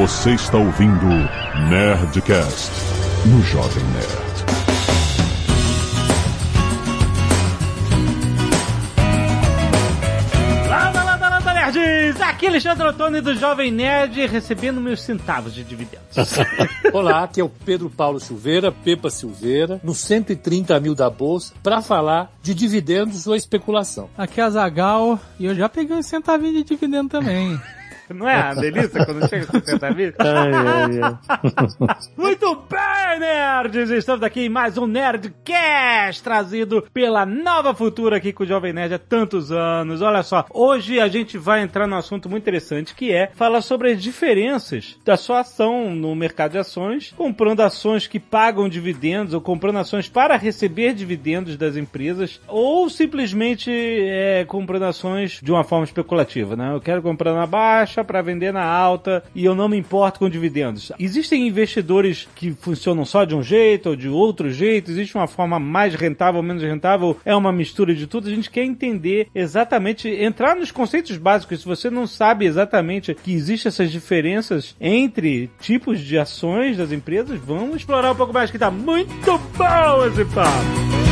Você está ouvindo Nerdcast no Jovem Nerd. Landa, landa, landa, nerds! Aqui é Alexandre Ottoni do Jovem Nerd recebendo meus centavos de dividendos. Olá, aqui é o Pedro Paulo Silveira, Pepa Silveira, no 130 mil da Bolsa, para falar de dividendos ou especulação. Aqui é a Zagal e eu já peguei uns centavinhos de dividendo também. Não é uma delícia quando chega 60 mil? Muito bem, nerds! Estamos aqui em mais um Nerdcast trazido pela Nova Futura aqui com o Jovem Nerd há tantos anos. Olha só, hoje a gente vai entrar num assunto muito interessante que é falar sobre as diferenças da sua ação no mercado de ações, comprando ações que pagam dividendos ou comprando ações para receber dividendos das empresas ou simplesmente é, comprando ações de uma forma especulativa, né? Eu quero comprar na baixa para vender na alta e eu não me importo com dividendos. Existem investidores que funcionam só de um jeito ou de outro jeito? Existe uma forma mais rentável ou menos rentável? É uma mistura de tudo? A gente quer entender exatamente, entrar nos conceitos básicos. Se você não sabe exatamente que existem essas diferenças entre tipos de ações das empresas, vamos explorar um pouco mais que tá muito bom esse papo.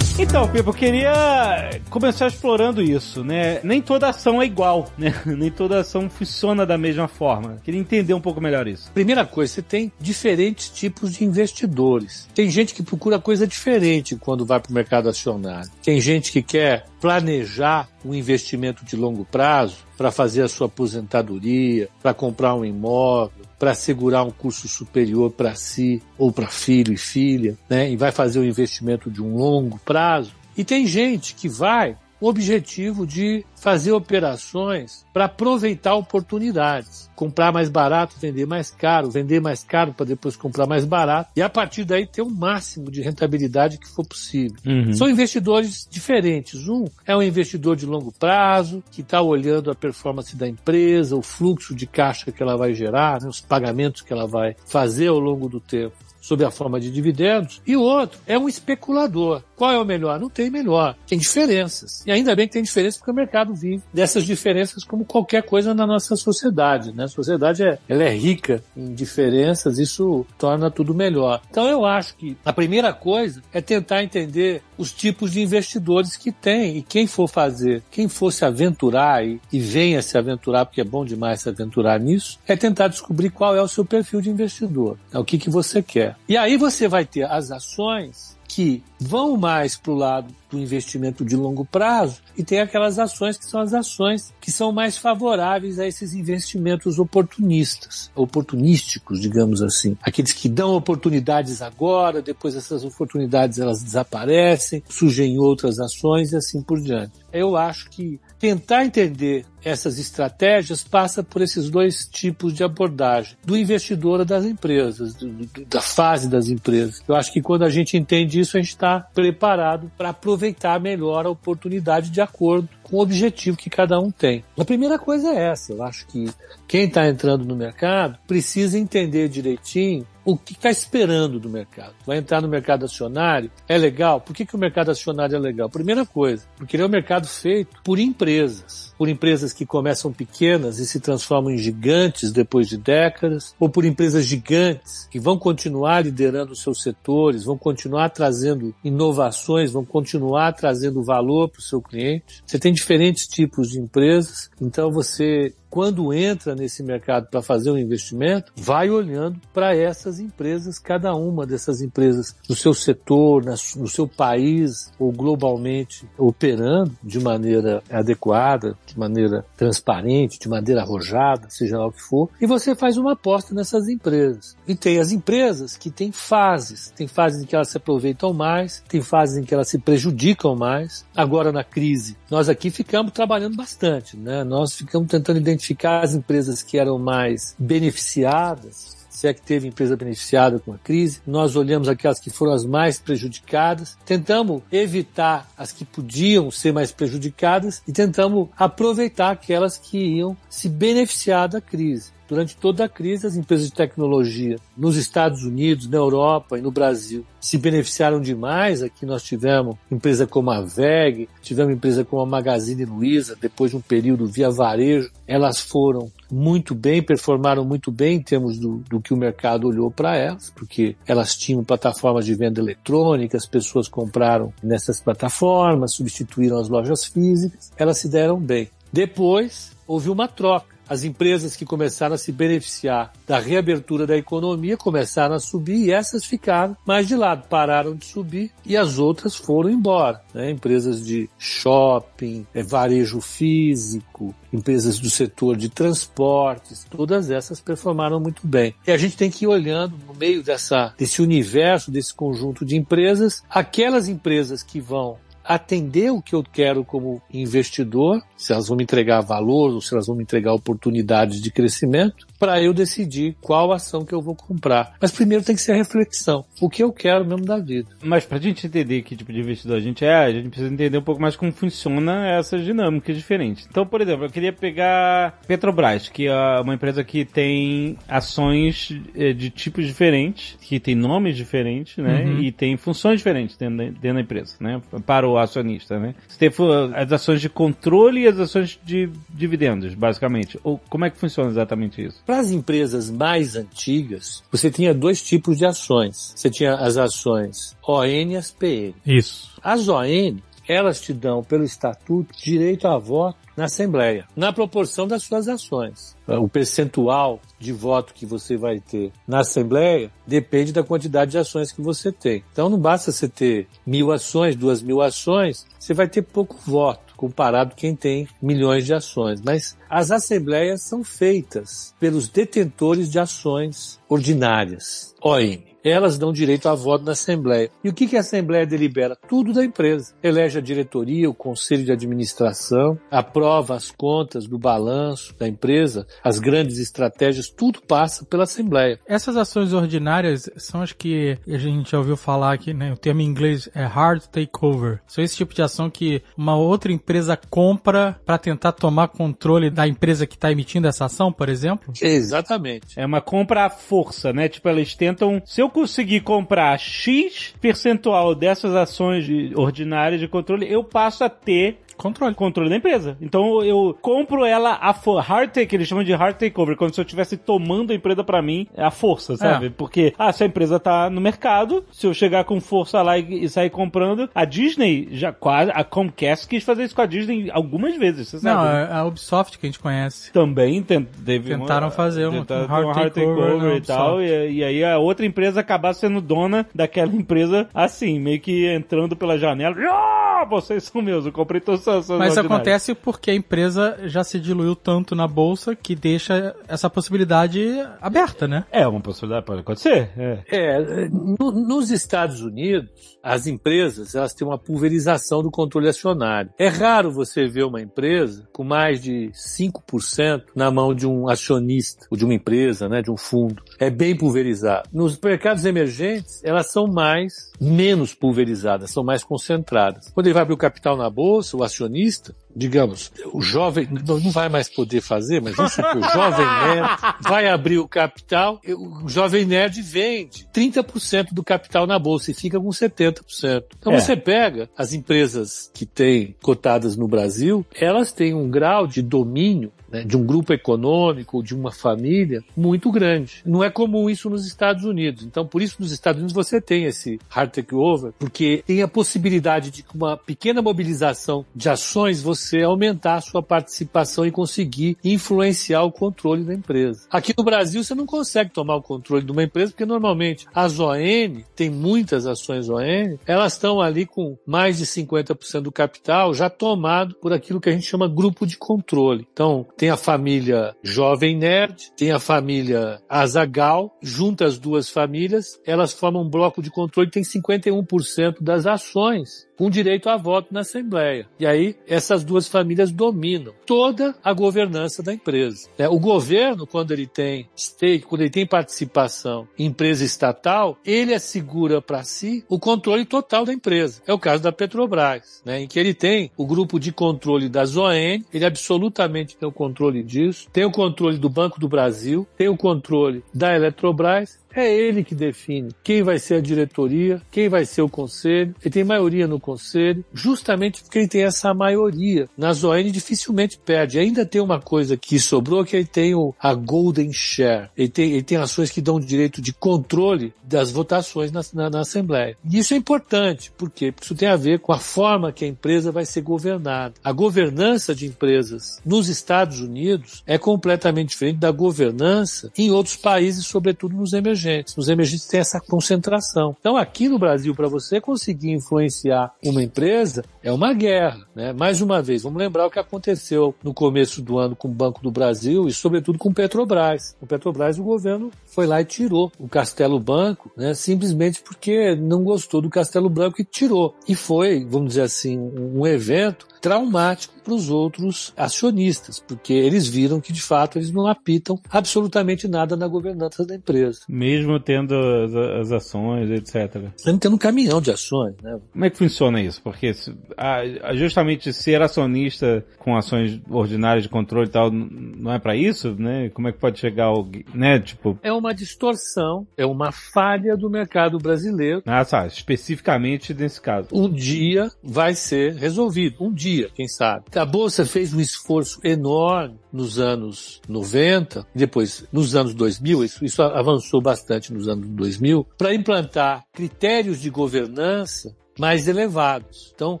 Então, Pipo, eu queria começar explorando isso, né? Nem toda ação é igual, né? Nem toda ação funciona da mesma forma. Queria entender um pouco melhor isso. Primeira coisa, você tem diferentes tipos de investidores. Tem gente que procura coisa diferente quando vai para o mercado acionário. Tem gente que quer planejar um investimento de longo prazo para fazer a sua aposentadoria, para comprar um imóvel, para assegurar um curso superior para si ou para filho e filha, né? E vai fazer o um investimento de um longo prazo. E tem gente que vai o objetivo de fazer operações para aproveitar oportunidades. Comprar mais barato, vender mais caro, vender mais caro para depois comprar mais barato e a partir daí ter o máximo de rentabilidade que for possível. Uhum. São investidores diferentes. Um é um investidor de longo prazo, que está olhando a performance da empresa, o fluxo de caixa que ela vai gerar, né, os pagamentos que ela vai fazer ao longo do tempo sob a forma de dividendos, e o outro é um especulador. Qual é o melhor? Não tem melhor. Tem diferenças. E ainda bem que tem diferenças porque o mercado vive dessas diferenças como qualquer coisa na nossa sociedade. Né? A sociedade é, ela é rica em diferenças, isso torna tudo melhor. Então eu acho que a primeira coisa é tentar entender os tipos de investidores que tem e quem for fazer, quem for se aventurar e, e venha se aventurar, porque é bom demais se aventurar nisso, é tentar descobrir qual é o seu perfil de investidor. É o que, que você quer. E aí você vai ter as ações que vão mais para o lado do investimento de longo prazo e tem aquelas ações que são as ações que são mais favoráveis a esses investimentos oportunistas, oportunísticos, digamos assim. Aqueles que dão oportunidades agora, depois essas oportunidades elas desaparecem, surgem outras ações e assim por diante. Eu acho que tentar entender essas estratégias passa por esses dois tipos de abordagem, do investidor das empresas, do, do, da fase das empresas. Eu acho que quando a gente entende isso, a gente está preparado para aproveitar melhor a oportunidade de acordo com o objetivo que cada um tem. A primeira coisa é essa, eu acho que quem está entrando no mercado precisa entender direitinho o que está esperando do mercado. Vai entrar no mercado acionário? É legal? Por que, que o mercado acionário é legal? Primeira coisa, porque ele é um mercado feito por empresas. Por empresas que começam pequenas e se transformam em gigantes depois de décadas, ou por empresas gigantes que vão continuar liderando seus setores, vão continuar trazendo inovações, vão continuar trazendo valor para o seu cliente. Você tem diferentes tipos de empresas, então você quando entra nesse mercado para fazer um investimento, vai olhando para essas empresas, cada uma dessas empresas no seu setor, no seu país ou globalmente operando de maneira adequada, de maneira transparente, de maneira arrojada, seja lá o que for, e você faz uma aposta nessas empresas. E tem as empresas que têm fases, tem fases em que elas se aproveitam mais, tem fases em que elas se prejudicam mais. Agora na crise, nós aqui ficamos trabalhando bastante, né? Nós ficamos tentando identificar as empresas que eram mais beneficiadas, se é que teve empresa beneficiada com a crise. Nós olhamos aquelas que foram as mais prejudicadas, tentamos evitar as que podiam ser mais prejudicadas e tentamos aproveitar aquelas que iam se beneficiar da crise. Durante toda a crise, as empresas de tecnologia nos Estados Unidos, na Europa e no Brasil se beneficiaram demais. Aqui nós tivemos empresa como a VEG, tivemos empresa como a Magazine Luiza, depois de um período via varejo, elas foram muito bem, performaram muito bem em termos do, do que o mercado olhou para elas, porque elas tinham plataformas de venda eletrônica, as pessoas compraram nessas plataformas, substituíram as lojas físicas, elas se deram bem. Depois, houve uma troca as empresas que começaram a se beneficiar da reabertura da economia começaram a subir e essas ficaram mais de lado, pararam de subir e as outras foram embora. Né? Empresas de shopping, é, varejo físico, empresas do setor de transportes, todas essas performaram muito bem. E a gente tem que ir olhando no meio dessa, desse universo, desse conjunto de empresas, aquelas empresas que vão atender o que eu quero como investidor, se elas vão me entregar valor ou se elas vão me entregar oportunidades de crescimento, para eu decidir qual ação que eu vou comprar. Mas primeiro tem que ser a reflexão. O que eu quero mesmo da vida. Mas para a gente entender que tipo de investidor a gente é, a gente precisa entender um pouco mais como funciona essas dinâmicas diferentes. Então, por exemplo, eu queria pegar Petrobras, que é uma empresa que tem ações eh, de tipos diferentes, que tem nomes diferentes, né? Uhum. E tem funções diferentes dentro da, dentro da empresa, né? Para o acionista, né? Você tem as ações de controle e as ações de dividendos, basicamente. Ou como é que funciona exatamente isso? Para as empresas mais antigas, você tinha dois tipos de ações. Você tinha as ações ON e as PN. Isso. As ON, elas te dão, pelo estatuto, direito a voto na Assembleia, na proporção das suas ações. O percentual de voto que você vai ter na Assembleia depende da quantidade de ações que você tem. Então não basta você ter mil ações, duas mil ações, você vai ter pouco voto comparado quem tem milhões de ações. Mas as assembleias são feitas pelos detentores de ações ordinárias, ON elas dão direito a voto na Assembleia. E o que, que a Assembleia delibera? Tudo da empresa. Elege a diretoria, o conselho de administração, aprova as contas do balanço da empresa, as grandes estratégias, tudo passa pela Assembleia. Essas ações ordinárias são as que a gente já ouviu falar aqui, né? O termo em inglês é hard takeover. São esse tipo de ação que uma outra empresa compra para tentar tomar controle da empresa que está emitindo essa ação, por exemplo? Exatamente. É uma compra à força, né? Tipo, eles tentam. Se eu conseguir comprar X percentual dessas ações ordinárias de controle, eu passo a ter Controle. Controle da empresa. Então eu compro ela a hard take, eles chamam de hard takeover, quando se eu estivesse tomando a empresa para mim, é a força, sabe? É. Porque, ah, se a empresa tá no mercado, se eu chegar com força lá e, e, sair comprando, a Disney já quase, a Comcast quis fazer isso com a Disney algumas vezes, você sabe? Não, é a Ubisoft que a gente conhece. Também tent, tentaram uma, fazer um, um hard, hard takeover, takeover e tal, e, e, aí a outra empresa acabar sendo dona daquela empresa assim, meio que entrando pela janela. Ah, vocês são meus, eu comprei todas Mas acontece acontece porque a empresa já se diluiu tanto na bolsa que deixa essa possibilidade aberta, né? É, uma possibilidade pode acontecer. É, é no, nos Estados Unidos, as empresas elas têm uma pulverização do controle acionário. É raro você ver uma empresa com mais de 5% na mão de um acionista, ou de uma empresa, né, de um fundo. É bem pulverizado. Nos mercados emergentes, elas são mais, menos pulverizadas, são mais concentradas. Quando ele vai abrir o capital na bolsa, o acionista, digamos, o jovem não vai mais poder fazer, mas vamos supor, o jovem nerd vai abrir o capital, o jovem nerd vende 30% do capital na bolsa e fica com 70%. Então é. você pega as empresas que têm cotadas no Brasil, elas têm um grau de domínio né, de um grupo econômico, de uma família, muito grande. Não é comum isso nos Estados Unidos. Então, por isso, nos Estados Unidos você tem esse hard takeover, porque tem a possibilidade de, com uma pequena mobilização de ações, você aumentar a sua participação e conseguir influenciar o controle da empresa. Aqui no Brasil, você não consegue tomar o controle de uma empresa, porque normalmente as ON, tem muitas ações ON, elas estão ali com mais de 50% do capital já tomado por aquilo que a gente chama grupo de controle. Então, tem a família Jovem Nerd, tem a família Azagal, juntas as duas famílias, elas formam um bloco de controle que tem 51% das ações com direito a voto na Assembleia. E aí essas duas famílias dominam toda a governança da empresa. É, o governo, quando ele tem stake, quando ele tem participação em empresa estatal, ele assegura para si o controle total da empresa. É o caso da Petrobras, né, em que ele tem o grupo de controle da ZON, ele absolutamente tem o controle disso, tem o controle do Banco do Brasil, tem o controle da Eletrobras é ele que define quem vai ser a diretoria, quem vai ser o conselho. Ele tem maioria no conselho, justamente porque ele tem essa maioria. Na ON dificilmente perde. Ainda tem uma coisa que sobrou, que ele tem o, a Golden Share. Ele tem, ele tem ações que dão direito de controle das votações na, na, na Assembleia. E isso é importante. Por quê? Porque isso tem a ver com a forma que a empresa vai ser governada. A governança de empresas nos Estados Unidos é completamente diferente da governança em outros países, sobretudo nos emergentes emergentes. Os emergentes têm essa concentração. Então, aqui no Brasil, para você conseguir influenciar uma empresa, é uma guerra. Né? Mais uma vez, vamos lembrar o que aconteceu no começo do ano com o Banco do Brasil e, sobretudo, com o Petrobras. O Petrobras, o governo foi lá e tirou o Castelo Banco, né? simplesmente porque não gostou do Castelo Branco e tirou. E foi, vamos dizer assim, um evento traumático para os outros acionistas, porque eles viram que de fato eles não apitam absolutamente nada na governança da empresa. Mesmo tendo as, as ações, etc. Mesmo tendo um caminhão de ações, né? Como é que funciona isso? Porque a, justamente ser acionista com ações ordinárias de controle e tal não é para isso, né? Como é que pode chegar alguém, né? Tipo... É uma distorção, é uma falha do mercado brasileiro. Ah, sabe, especificamente nesse caso. Um dia vai ser resolvido. Um dia dia, quem sabe. A Bolsa fez um esforço enorme nos anos 90, depois nos anos 2000, isso, isso avançou bastante nos anos 2000, para implantar critérios de governança mais elevados. Então,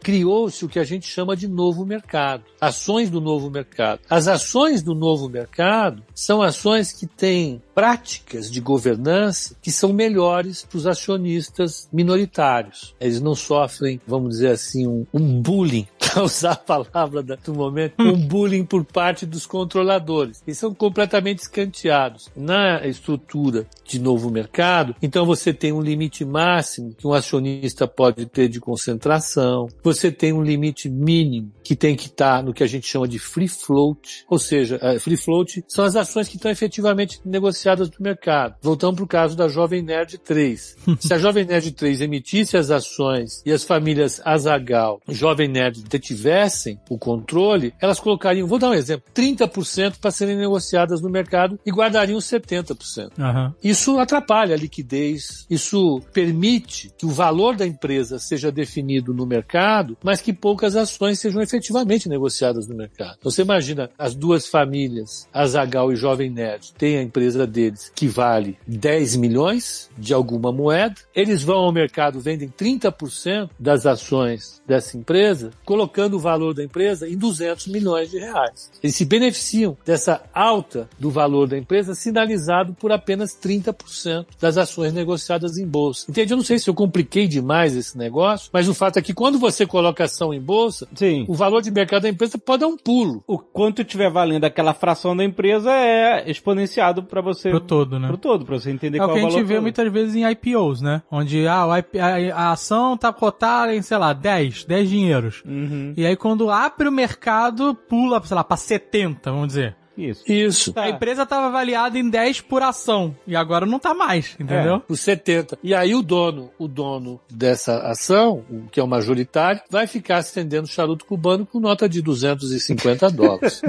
criou-se o que a gente chama de novo mercado, ações do novo mercado. As ações do novo mercado são ações que têm práticas de governança que são melhores para os acionistas minoritários. Eles não sofrem, vamos dizer assim, um, um bullying, para usar a palavra do momento, um bullying por parte dos controladores. Eles são completamente escanteados na estrutura de novo mercado. Então você tem um limite máximo que um acionista pode ter de concentração. Você tem um limite mínimo que tem que estar no que a gente chama de free float, ou seja, eh, free float são as ações que estão efetivamente negociadas do mercado. Voltamos para o caso da Jovem Nerd 3. Se a Jovem Nerd 3 emitisse as ações e as famílias Azagal Jovem Nerd detivessem o controle, elas colocariam, vou dar um exemplo, 30% para serem negociadas no mercado e guardariam 70%. Uhum. Isso atrapalha a liquidez, isso permite que o valor da empresa seja definido no mercado, mas que poucas ações sejam efetivamente negociadas no mercado. Então, você imagina as duas famílias, Azagal e Jovem Nerd, têm a empresa deles que vale 10 milhões de alguma moeda, eles vão ao mercado, vendem 30% das ações dessa empresa, colocando o valor da empresa em 200 milhões de reais. Eles se beneficiam dessa alta do valor da empresa sinalizado por apenas 30% das ações negociadas em bolsa. Entende? Eu não sei se eu compliquei demais esse negócio, mas o fato é que quando você coloca ação em bolsa, Sim. o valor de mercado da empresa pode dar um pulo. O quanto tiver valendo aquela fração da empresa é exponenciado para você. Pro todo, né? Pro todo, pra você entender é qual é o que a gente vê todo. muitas vezes em IPOs, né? Onde ah, a, a, a, ação tá cotada em, sei lá, 10, 10 dinheiros. Uhum. E aí quando abre o mercado, pula, sei lá, pra 70, vamos dizer. Isso. Isso. A empresa estava avaliada em 10 por ação e agora não está mais, entendeu? É, por 70. E aí o dono, o dono dessa ação, que é o majoritário, vai ficar estendendo charuto cubano com nota de 250 dólares.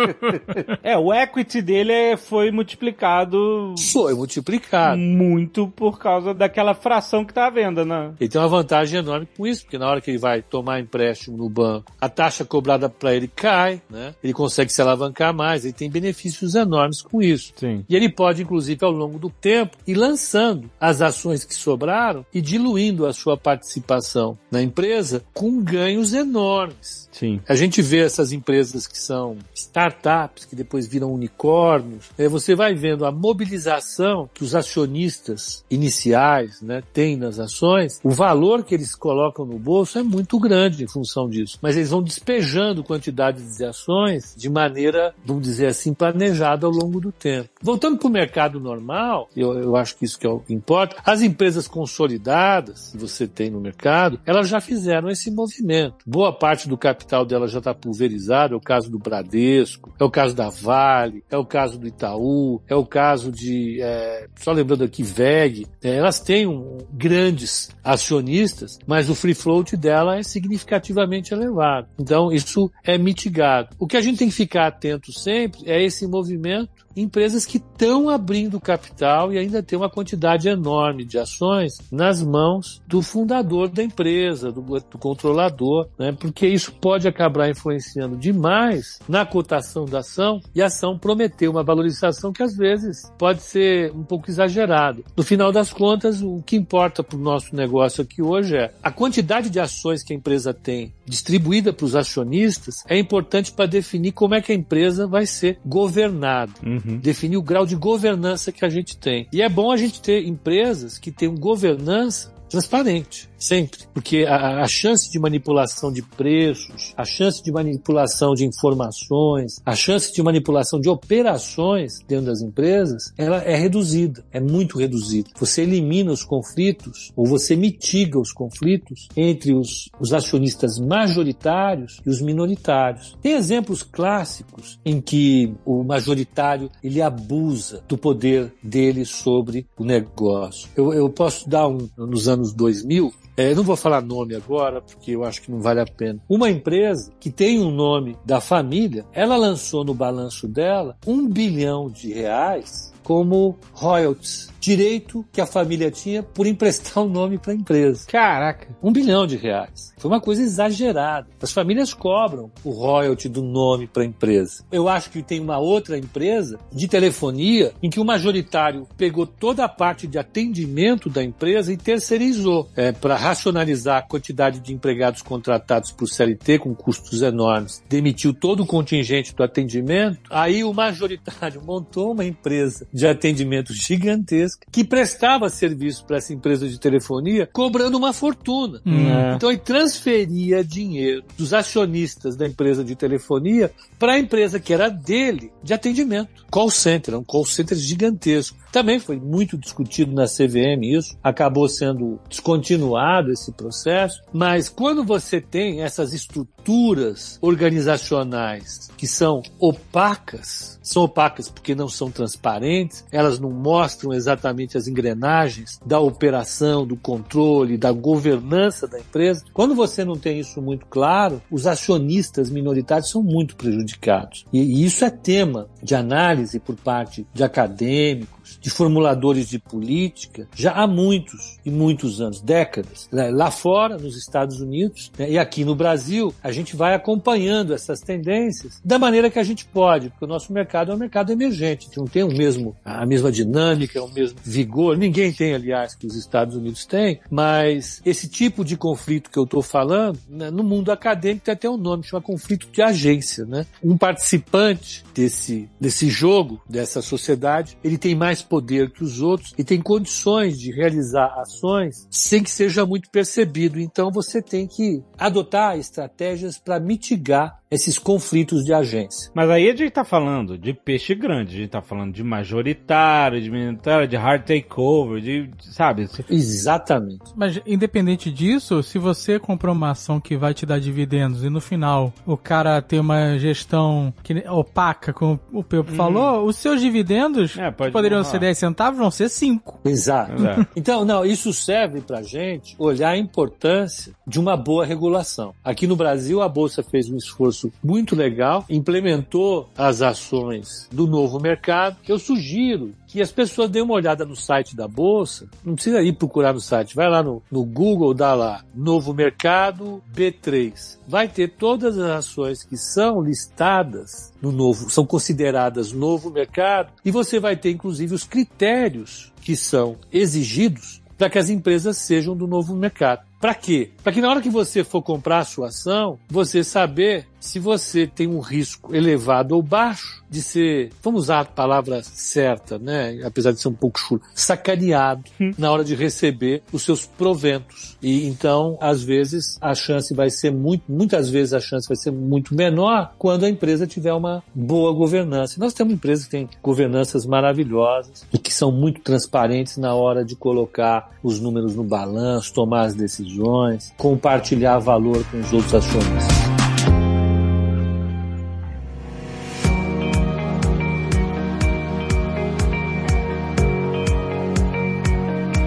é, o equity dele foi multiplicado. Foi multiplicado. Muito por causa daquela fração que tá à venda, né? Ele tem uma vantagem enorme com isso, porque na hora que ele vai tomar empréstimo no banco, a taxa cobrada para ele cai, né? Ele consegue se alavancar mais mais, ele tem benefícios enormes com isso. Sim. E ele pode, inclusive, ao longo do tempo, ir lançando as ações que sobraram e diluindo a sua participação na empresa com ganhos enormes. Sim. A gente vê essas empresas que são startups, que depois viram unicórnios. Né? Você vai vendo a mobilização que os acionistas iniciais né, têm nas ações, o valor que eles colocam no bolso é muito grande em função disso. Mas eles vão despejando quantidades de ações de maneira, vamos vamos dizer assim, planejado ao longo do tempo. Voltando para o mercado normal, eu, eu acho que isso que é o que importa, as empresas consolidadas que você tem no mercado, elas já fizeram esse movimento. Boa parte do capital delas já está pulverizado, é o caso do Bradesco, é o caso da Vale, é o caso do Itaú, é o caso de, é, só lembrando aqui, VEG, é, elas têm um, grandes acionistas, mas o free float dela é significativamente elevado. Então, isso é mitigado. O que a gente tem que ficar atento sempre é esse movimento empresas que estão abrindo capital e ainda tem uma quantidade enorme de ações nas mãos do fundador da empresa, do, do controlador, né? porque isso pode acabar influenciando demais na cotação da ação e a ação prometer uma valorização que às vezes pode ser um pouco exagerado. No final das contas, o que importa para o nosso negócio aqui hoje é a quantidade de ações que a empresa tem distribuída para os acionistas é importante para definir como é que a empresa vai ser governada. Uhum. Definir o grau de governança que a gente tem. E é bom a gente ter empresas que tenham governança transparente. Sempre. Porque a, a, chance de manipulação de preços, a chance de manipulação de informações, a chance de manipulação de operações dentro das empresas, ela é reduzida. É muito reduzida. Você elimina os conflitos, ou você mitiga os conflitos entre os, os acionistas majoritários e os minoritários. Tem exemplos clássicos em que o majoritário ele abusa do poder dele sobre o negócio. Eu, eu posso dar um, nos anos 2000, é, não vou falar nome agora, porque eu acho que não vale a pena. Uma empresa que tem um nome da família, ela lançou no balanço dela um bilhão de reais como royalties direito que a família tinha por emprestar o um nome para a empresa. Caraca! Um bilhão de reais. Foi uma coisa exagerada. As famílias cobram o royalty do nome para a empresa. Eu acho que tem uma outra empresa de telefonia em que o majoritário pegou toda a parte de atendimento da empresa e terceirizou é, para racionalizar a quantidade de empregados contratados por CLT com custos enormes. Demitiu todo o contingente do atendimento. Aí o majoritário montou uma empresa de atendimento gigantesca gigantesca que prestava serviço para essa empresa de telefonia cobrando uma fortuna. Hum. É. Então ele transferia dinheiro dos acionistas da empresa de telefonia para a empresa que era dele de atendimento. Call center, um call center gigantesco. Também foi muito discutido na CVM isso, acabou sendo descontinuado esse processo, mas quando você tem essas estruturas organizacionais que são opacas, são opacas porque não são transparentes, elas não mostram exatamente as engrenagens da operação, do controle, da governança da empresa. Quando você não tem isso muito claro, os acionistas minoritários são muito prejudicados. E isso é tema de análise por parte de acadêmicos, de formuladores de política já há muitos e muitos anos, décadas. Né? Lá fora, nos Estados Unidos né? e aqui no Brasil, a gente vai acompanhando essas tendências da maneira que a gente pode, porque o nosso mercado é um mercado emergente, não tem o mesmo, a mesma dinâmica, o mesmo vigor, ninguém tem, aliás, que os Estados Unidos têm, mas esse tipo de conflito que eu estou falando, né? no mundo acadêmico tem até um nome, chama conflito de agência. Né? Um participante desse, desse jogo, dessa sociedade, ele tem mais poder que os outros e tem condições de realizar ações sem que seja muito percebido. Então você tem que adotar estratégias para mitigar esses conflitos de agência. Mas aí a gente está falando de peixe grande, a gente está falando de majoritário, de minoritário, de hard takeover, de, sabe? Exatamente. Mas independente disso, se você comprou uma ação que vai te dar dividendos e no final o cara tem uma gestão que, opaca, como o Pedro hum. falou, os seus dividendos é, pode poderiam ser 10 centavos, vão ser 5. Exato. É. Então, não, isso serve pra gente olhar a importância de uma boa regulação. Aqui no Brasil, a Bolsa fez um esforço muito legal, implementou as ações do novo mercado. Eu sugiro que as pessoas deem uma olhada no site da Bolsa, não precisa ir procurar no site, vai lá no, no Google, dá lá, Novo Mercado B3. Vai ter todas as ações que são listadas no novo, são consideradas novo mercado, e você vai ter inclusive os critérios que são exigidos para que as empresas sejam do novo mercado. Para quê? Para que na hora que você for comprar a sua ação, você saber se você tem um risco elevado ou baixo de ser, vamos usar a palavra certa, né? Apesar de ser um pouco chulo, sacaneado hum. na hora de receber os seus proventos. E então, às vezes, a chance vai ser muito, muitas vezes a chance vai ser muito menor quando a empresa tiver uma boa governança. Nós temos empresas que têm governanças maravilhosas e que são muito transparentes na hora de colocar os números no balanço, tomar as decisões, compartilhar valor com os outros acionistas.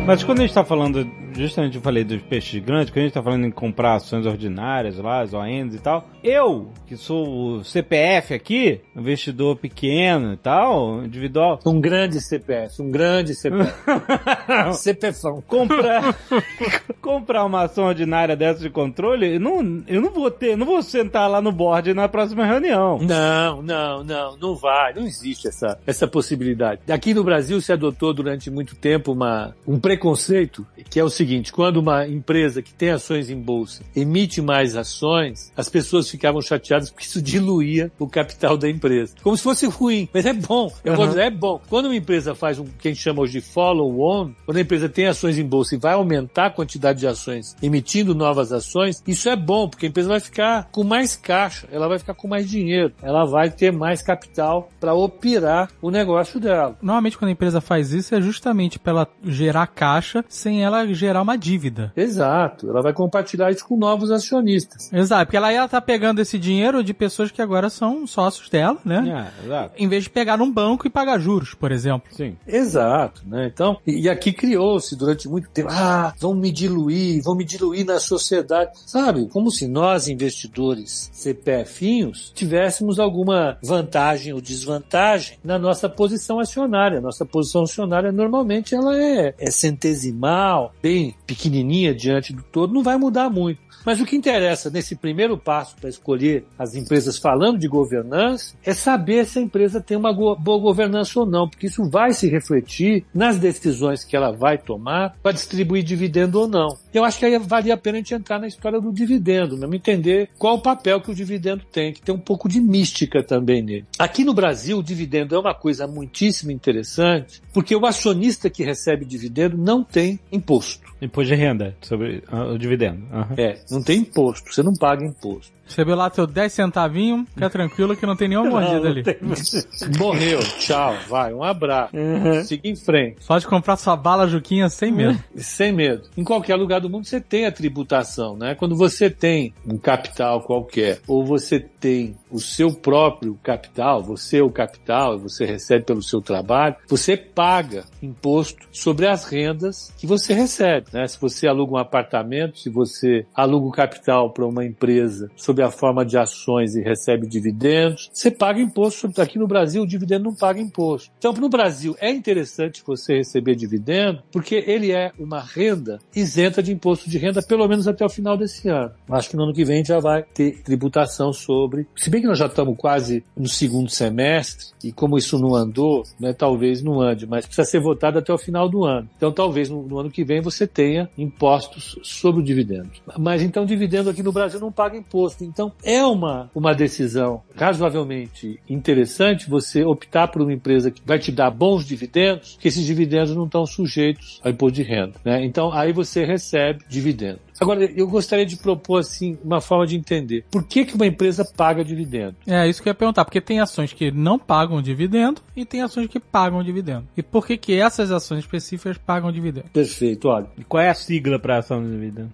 Mas quando a gente está falando justamente eu falei dos peixes grandes, que a gente tá falando em comprar ações ordinárias lá, as ONs e tal. Eu, que sou o CPF aqui, investidor pequeno e tal, individual. Um grande CPF, um grande CPF. CPFão. Comprar, comprar uma ação ordinária dessa de controle, eu não, eu não vou ter, não vou sentar lá no board na próxima reunião. Não, não, não, não vai, não existe essa, essa possibilidade. Aqui no Brasil se adotou durante muito tempo uma, um preconceito que é o seguinte, seguinte, quando uma empresa que tem ações em bolsa emite mais ações, as pessoas ficavam chateadas porque isso diluía o capital da empresa. Como se fosse ruim, mas é bom. Eu uhum. dizer, é bom. Quando uma empresa faz um que a gente chama hoje de follow-on, quando a empresa tem ações em bolsa e vai aumentar a quantidade de ações, emitindo novas ações, isso é bom, porque a empresa vai ficar com mais caixa, ela vai ficar com mais dinheiro, ela vai ter mais capital para operar o negócio dela. Normalmente quando a empresa faz isso é justamente para ela gerar caixa sem ela gerar gerar uma dívida. Exato. Ela vai compartilhar isso com novos acionistas. Exato, porque ela ela tá pegando esse dinheiro de pessoas que agora são sócios dela, né? É, exato. Em vez de pegar num banco e pagar juros, por exemplo. Sim. Exato, né? Então, e, e aqui criou-se durante muito tempo, ah, vão me diluir, vão me diluir na sociedade. Sabe? Como se nós, investidores CPFinhos, tivéssemos alguma vantagem ou desvantagem na nossa posição acionária. Nossa posição acionária, normalmente, ela é, é centesimal, bem pequenininha diante do todo, não vai mudar muito. Mas o que interessa nesse primeiro passo para escolher as empresas falando de governança é saber se a empresa tem uma boa governança ou não, porque isso vai se refletir nas decisões que ela vai tomar para distribuir dividendo ou não. Eu acho que aí valia a pena a gente entrar na história do dividendo, mesmo entender qual o papel que o dividendo tem, que tem um pouco de mística também nele. Aqui no Brasil, o dividendo é uma coisa muitíssimo interessante, porque o acionista que recebe dividendo não tem imposto. Imposto de renda sobre o dividendo. Uhum. É, não tem imposto, você não paga imposto. Recebeu lá teu 10 centavinhos, fica tranquilo que não tem nenhuma mordida não, ali. Tem... Morreu, tchau, vai, um abraço. Uhum. Siga em frente. Pode comprar sua bala Juquinha sem medo. Sem medo. Em qualquer lugar do mundo você tem a tributação, né? Quando você tem um capital qualquer, ou você tem o seu próprio capital, você é o capital, você recebe pelo seu trabalho, você paga imposto sobre as rendas que você recebe, né? Se você aluga um apartamento, se você aluga o capital para uma empresa, a forma de ações e recebe dividendos, você paga imposto. Aqui no Brasil, o dividendo não paga imposto. Então, no Brasil, é interessante você receber dividendo, porque ele é uma renda isenta de imposto de renda, pelo menos até o final desse ano. Acho que no ano que vem já vai ter tributação sobre. Se bem que nós já estamos quase no segundo semestre, e como isso não andou, né, talvez não ande, mas precisa ser votado até o final do ano. Então, talvez no, no ano que vem você tenha impostos sobre o dividendo. Mas então, dividendo aqui no Brasil não paga imposto. Então, é uma, uma decisão razoavelmente interessante você optar por uma empresa que vai te dar bons dividendos, que esses dividendos não estão sujeitos ao imposto de renda. Né? Então, aí você recebe dividendo. Agora, eu gostaria de propor, assim, uma forma de entender. Por que, que uma empresa paga dividendo? É, isso que eu ia perguntar. Porque tem ações que não pagam dividendo e tem ações que pagam dividendo. E por que que essas ações específicas pagam dividendo? Perfeito, olha. E qual é a sigla para ação de dividendo?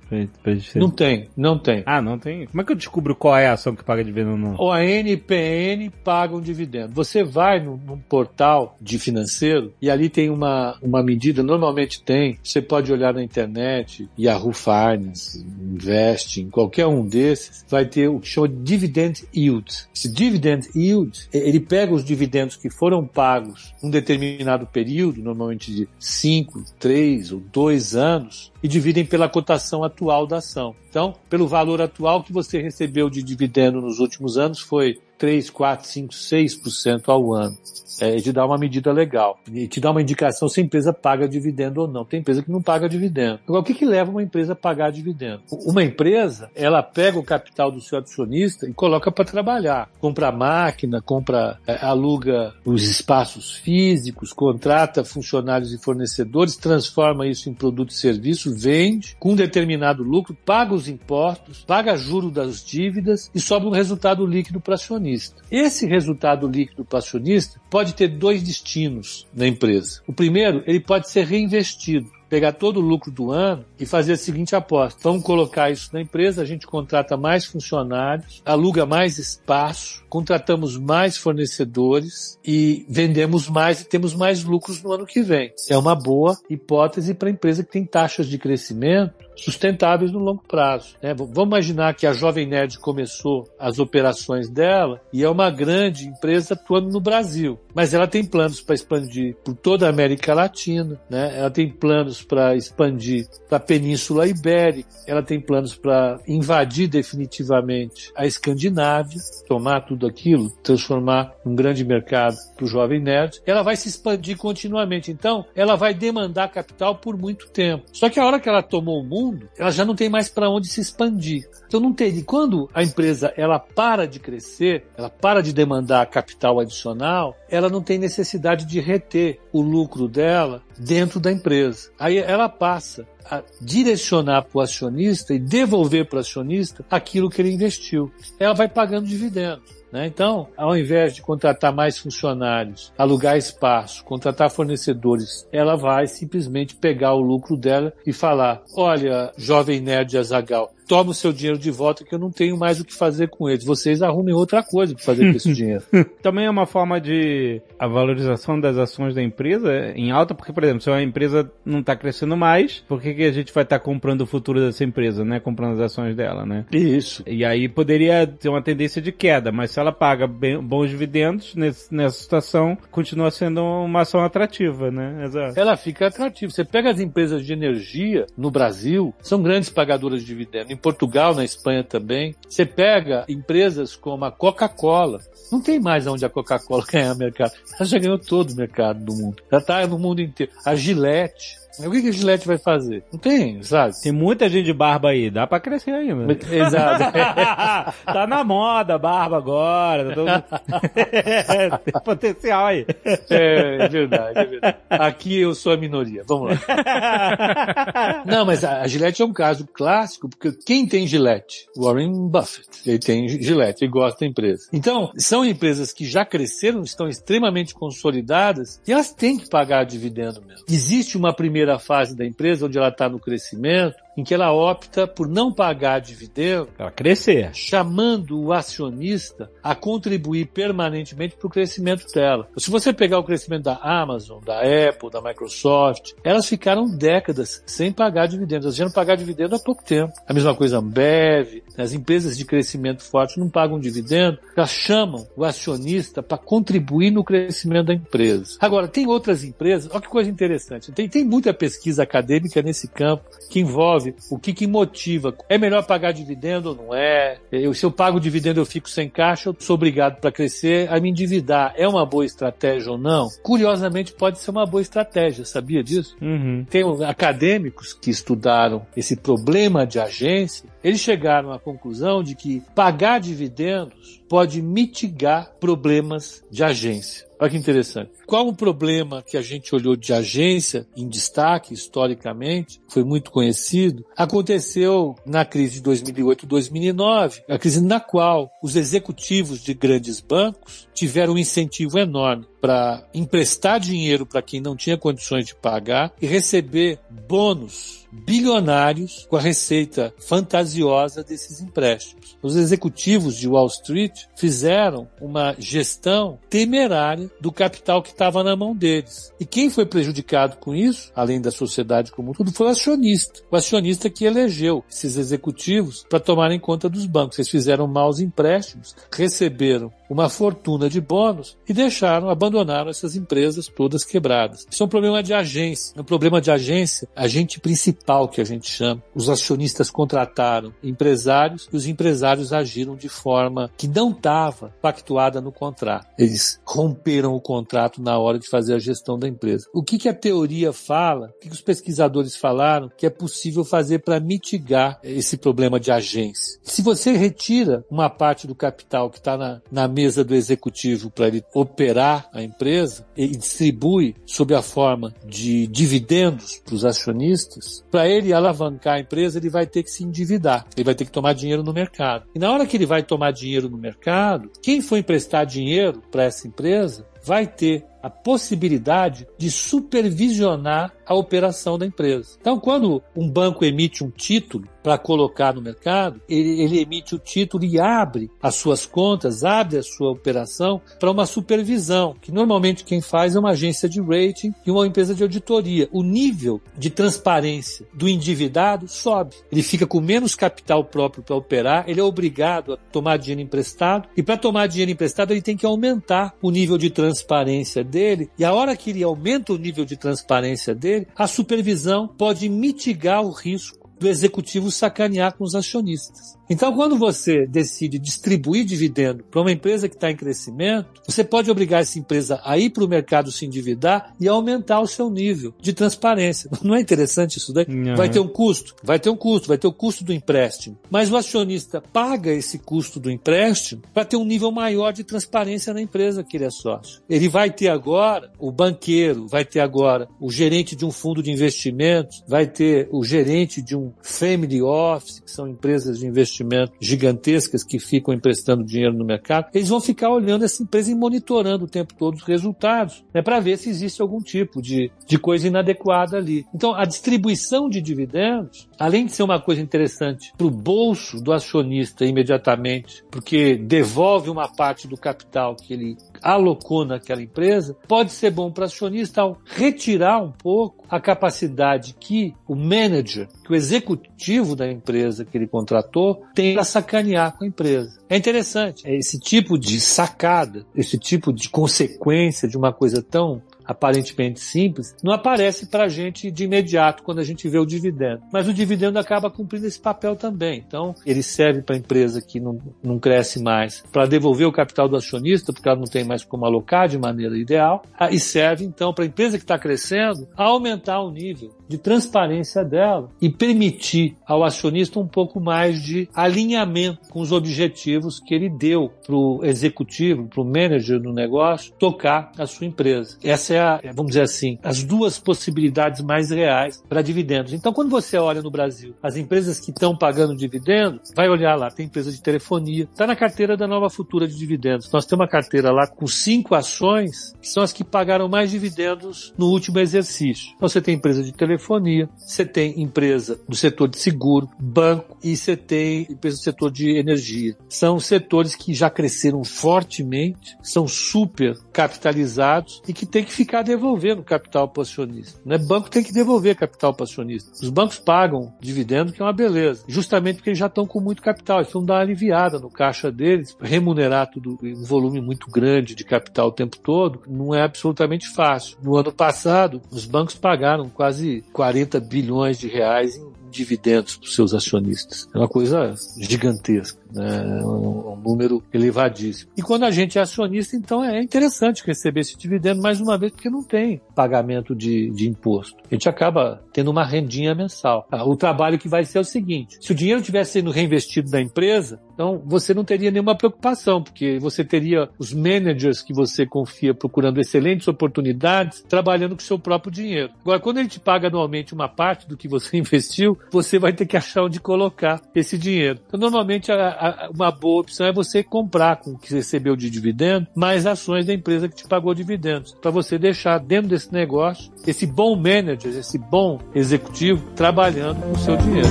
Não tem, não tem. Ah, não tem? Como é que eu descubro qual é a ação que paga dividendo ou não? O ANPN pagam dividendo. Você vai num, num portal de financeiro e ali tem uma, uma medida, normalmente tem, você pode olhar na internet, Yahoo Finance, Binance, Invest, em qualquer um desses, vai ter o que chama de dividend yield. Esse dividend yield, ele pega os dividendos que foram pagos num determinado período, normalmente de 5, 3 ou 2 anos, e dividem pela cotação atual da ação. Então, pelo valor atual que você recebeu de dividendo nos últimos anos foi 3, 4, 5, 6% ao ano. É, te dá uma medida legal. E te dá uma indicação se a empresa paga dividendo ou não. Tem empresa que não paga dividendo. Agora, o que, que leva uma empresa a pagar dividendo? Uma empresa, ela pega o capital do seu acionista e coloca para trabalhar. Compra máquina, compra, é, aluga os espaços físicos, contrata funcionários e fornecedores, transforma isso em produto e serviço, vende com um determinado lucro, paga os impostos, paga juro das dívidas e sobra um resultado líquido para acionista. Esse resultado líquido para acionista pode ter dois destinos na empresa. O primeiro, ele pode ser reinvestido pegar todo o lucro do ano e fazer a seguinte aposta. Vamos colocar isso na empresa, a gente contrata mais funcionários, aluga mais espaço, contratamos mais fornecedores e vendemos mais e temos mais lucros no ano que vem. É uma boa hipótese para a empresa que tem taxas de crescimento sustentáveis no longo prazo. Né? Vamos imaginar que a Jovem Nerd começou as operações dela e é uma grande empresa atuando no Brasil, mas ela tem planos para expandir por toda a América Latina, né? ela tem planos para expandir para a Península Ibérica, ela tem planos para invadir definitivamente a Escandinávia, tomar tudo aquilo, transformar um grande mercado para o Jovem Nerd, ela vai se expandir continuamente. Então, ela vai demandar capital por muito tempo. Só que a hora que ela tomou o mundo, mundo, ela já não tem mais para onde se expandir. Então não tem. Quando a empresa ela para de crescer, ela para de demandar capital adicional, ela não tem necessidade de reter o lucro dela dentro da empresa. Aí ela passa a direcionar para o acionista e devolver para o acionista aquilo que ele investiu. Ela vai pagando dividendos. Né? Então, ao invés de contratar mais funcionários, alugar espaço, contratar fornecedores, ela vai simplesmente pegar o lucro dela e falar: olha, jovem nerd Azagal, toma o seu dinheiro de volta que eu não tenho mais o que fazer com eles. Vocês arrumem outra coisa para fazer com esse dinheiro. Também é uma forma de a valorização das ações da empresa em alta, porque, por exemplo, se a empresa não está crescendo mais, por que, que a gente vai estar tá comprando o futuro dessa empresa, né? Comprando as ações dela, né? Isso. E aí poderia ter uma tendência de queda, mas se ela paga bem, bons dividendos nesse, nessa situação, continua sendo uma ação atrativa, né? Exato. Ela fica atrativa. Você pega as empresas de energia no Brasil, são grandes pagadoras de dividendos Portugal, na Espanha também. Você pega empresas como a Coca-Cola. Não tem mais onde a Coca-Cola ganhar mercado. Ela já ganhou todo o mercado do mundo. Já está no mundo inteiro. A Gillette. O que, que a Gillette vai fazer? Não tem, sabe? Tem muita gente de barba aí, dá pra crescer aí, mano. Exato. tá na moda barba agora. Tá todo... tem potencial aí. É, é verdade, é verdade. Aqui eu sou a minoria. Vamos lá. Não, mas a Gillette é um caso clássico, porque quem tem Gillette? Warren Buffett. Ele tem Gillette, ele gosta da empresa. Então, são empresas que já cresceram, estão extremamente consolidadas e elas têm que pagar dividendo mesmo. Existe uma primeira primeira fase da empresa, onde ela está no crescimento, em que ela opta por não pagar dividendo, ela crescer, chamando o acionista a contribuir permanentemente para o crescimento dela. Se você pegar o crescimento da Amazon, da Apple, da Microsoft, elas ficaram décadas sem pagar dividendos. Elas não pagar dividendo há pouco tempo. A mesma coisa a Ambev, né? as empresas de crescimento forte não pagam dividendo, elas chamam o acionista para contribuir no crescimento da empresa. Agora, tem outras empresas, olha que coisa interessante, tem, tem muita pesquisa acadêmica nesse campo que envolve o que que motiva. É melhor pagar dividendo ou não é? Eu, se eu pago dividendo eu fico sem caixa, eu sou obrigado para crescer a me endividar. É uma boa estratégia ou não? Curiosamente pode ser uma boa estratégia, sabia disso? Uhum. Tem acadêmicos que estudaram esse problema de agência, eles chegaram à conclusão de que pagar dividendos pode mitigar problemas de agência. Olha que interessante. Qual o problema que a gente olhou de agência em destaque historicamente, foi muito conhecido, aconteceu na crise de 2008-2009, a crise na qual os executivos de grandes bancos tiveram um incentivo enorme para emprestar dinheiro para quem não tinha condições de pagar e receber bônus bilionários com a receita fantasiosa desses empréstimos. Os executivos de Wall Street fizeram uma gestão temerária do capital que estava na mão deles. E quem foi prejudicado com isso, além da sociedade como um todo, foi o acionista. O acionista que elegeu esses executivos para tomarem conta dos bancos. Eles fizeram maus empréstimos, receberam uma fortuna de bônus e deixaram, abandonaram essas empresas todas quebradas. Isso é um problema de agência. É um problema de agência, agente principal que a gente chama. Os acionistas contrataram empresários e os empresários agiram de forma que não estava pactuada no contrato. Eles romperam o contrato na hora de fazer a gestão da empresa. O que, que a teoria fala, o que, que os pesquisadores falaram que é possível fazer para mitigar esse problema de agência? Se você retira uma parte do capital que está na, na mesa do executivo para ele operar a empresa e distribui sob a forma de dividendos para os acionistas, para ele alavancar a empresa, ele vai ter que se endividar, ele vai ter que tomar dinheiro no mercado. E na hora que ele vai tomar dinheiro no mercado, quem for emprestar dinheiro para essa empresa vai ter a possibilidade de supervisionar a operação da empresa. Então, quando um banco emite um título para colocar no mercado, ele, ele, emite o título e abre as suas contas, abre a sua operação para uma supervisão, que normalmente quem faz é uma agência de rating e uma empresa de auditoria. O nível de transparência do endividado sobe. Ele fica com menos capital próprio para operar, ele é obrigado a tomar dinheiro emprestado e para tomar dinheiro emprestado ele tem que aumentar o nível de transparência dele, e a hora que ele aumenta o nível de transparência dele, a supervisão pode mitigar o risco do executivo sacanear com os acionistas. Então, quando você decide distribuir dividendo para uma empresa que está em crescimento, você pode obrigar essa empresa a ir para o mercado se endividar e aumentar o seu nível de transparência. Não é interessante isso daí? Não. Vai ter um custo? Vai ter um custo, vai ter o custo do empréstimo. Mas o acionista paga esse custo do empréstimo para ter um nível maior de transparência na empresa que ele é sócio. Ele vai ter agora o banqueiro, vai ter agora o gerente de um fundo de investimentos, vai ter o gerente de um family office, que são empresas de investimento gigantescas que ficam emprestando dinheiro no mercado, eles vão ficar olhando essa empresa e monitorando o tempo todo os resultados, né, para ver se existe algum tipo de, de coisa inadequada ali. Então, a distribuição de dividendos, além de ser uma coisa interessante para o bolso do acionista imediatamente, porque devolve uma parte do capital que ele alocou naquela empresa, pode ser bom para o acionista ao retirar um pouco a capacidade que o manager, que o executivo da empresa que ele contratou, tem para sacanear com a empresa. É interessante, é esse tipo de sacada, esse tipo de consequência de uma coisa tão aparentemente simples, não aparece para a gente de imediato quando a gente vê o dividendo. Mas o dividendo acaba cumprindo esse papel também. Então, ele serve para a empresa que não, não cresce mais para devolver o capital do acionista, porque ela não tem mais como alocar de maneira ideal, ah, e serve então para a empresa que está crescendo aumentar o nível de transparência dela e permitir ao acionista um pouco mais de alinhamento com os objetivos que ele deu para o executivo, para o manager do negócio, tocar a sua empresa. Essa é a, vamos dizer assim, as duas possibilidades mais reais para dividendos. Então, quando você olha no Brasil as empresas que estão pagando dividendos, vai olhar lá, tem empresa de telefonia, está na carteira da Nova Futura de dividendos. Nós temos uma carteira lá com cinco ações que são as que pagaram mais dividendos no último exercício. Então, você tem empresa de telefonia telefonia, você tem empresa do setor de seguro, banco e você tem empresa do setor de energia. São setores que já cresceram fortemente, são super capitalizados e que tem que ficar devolvendo capital para o acionista. Né? Banco tem que devolver capital para o acionista. Os bancos pagam dividendo, que é uma beleza, justamente porque eles já estão com muito capital. Eles vão dar uma aliviada no caixa deles, remunerar tudo um volume muito grande de capital o tempo todo, não é absolutamente fácil. No ano passado, os bancos pagaram quase 40 bilhões de reais em dividendos para os seus acionistas. É uma coisa gigantesca, né? É um, um, número elevadíssimo. E quando a gente é acionista, então é interessante receber esse dividendo mais uma vez, porque não tem pagamento de, de imposto. A gente acaba tendo uma rendinha mensal. Ah, o trabalho que vai ser é o seguinte: se o dinheiro tivesse sendo reinvestido na empresa, então você não teria nenhuma preocupação, porque você teria os managers que você confia procurando excelentes oportunidades, trabalhando com seu próprio dinheiro. Agora, quando ele te paga anualmente uma parte do que você investiu, você vai ter que achar onde colocar esse dinheiro. Então, normalmente, a, a, uma boa opção é você comprar com o que recebeu de dividendo mais ações da empresa que te pagou dividendos, para você deixar dentro desse negócio esse bom manager, esse bom executivo trabalhando com o seu dinheiro.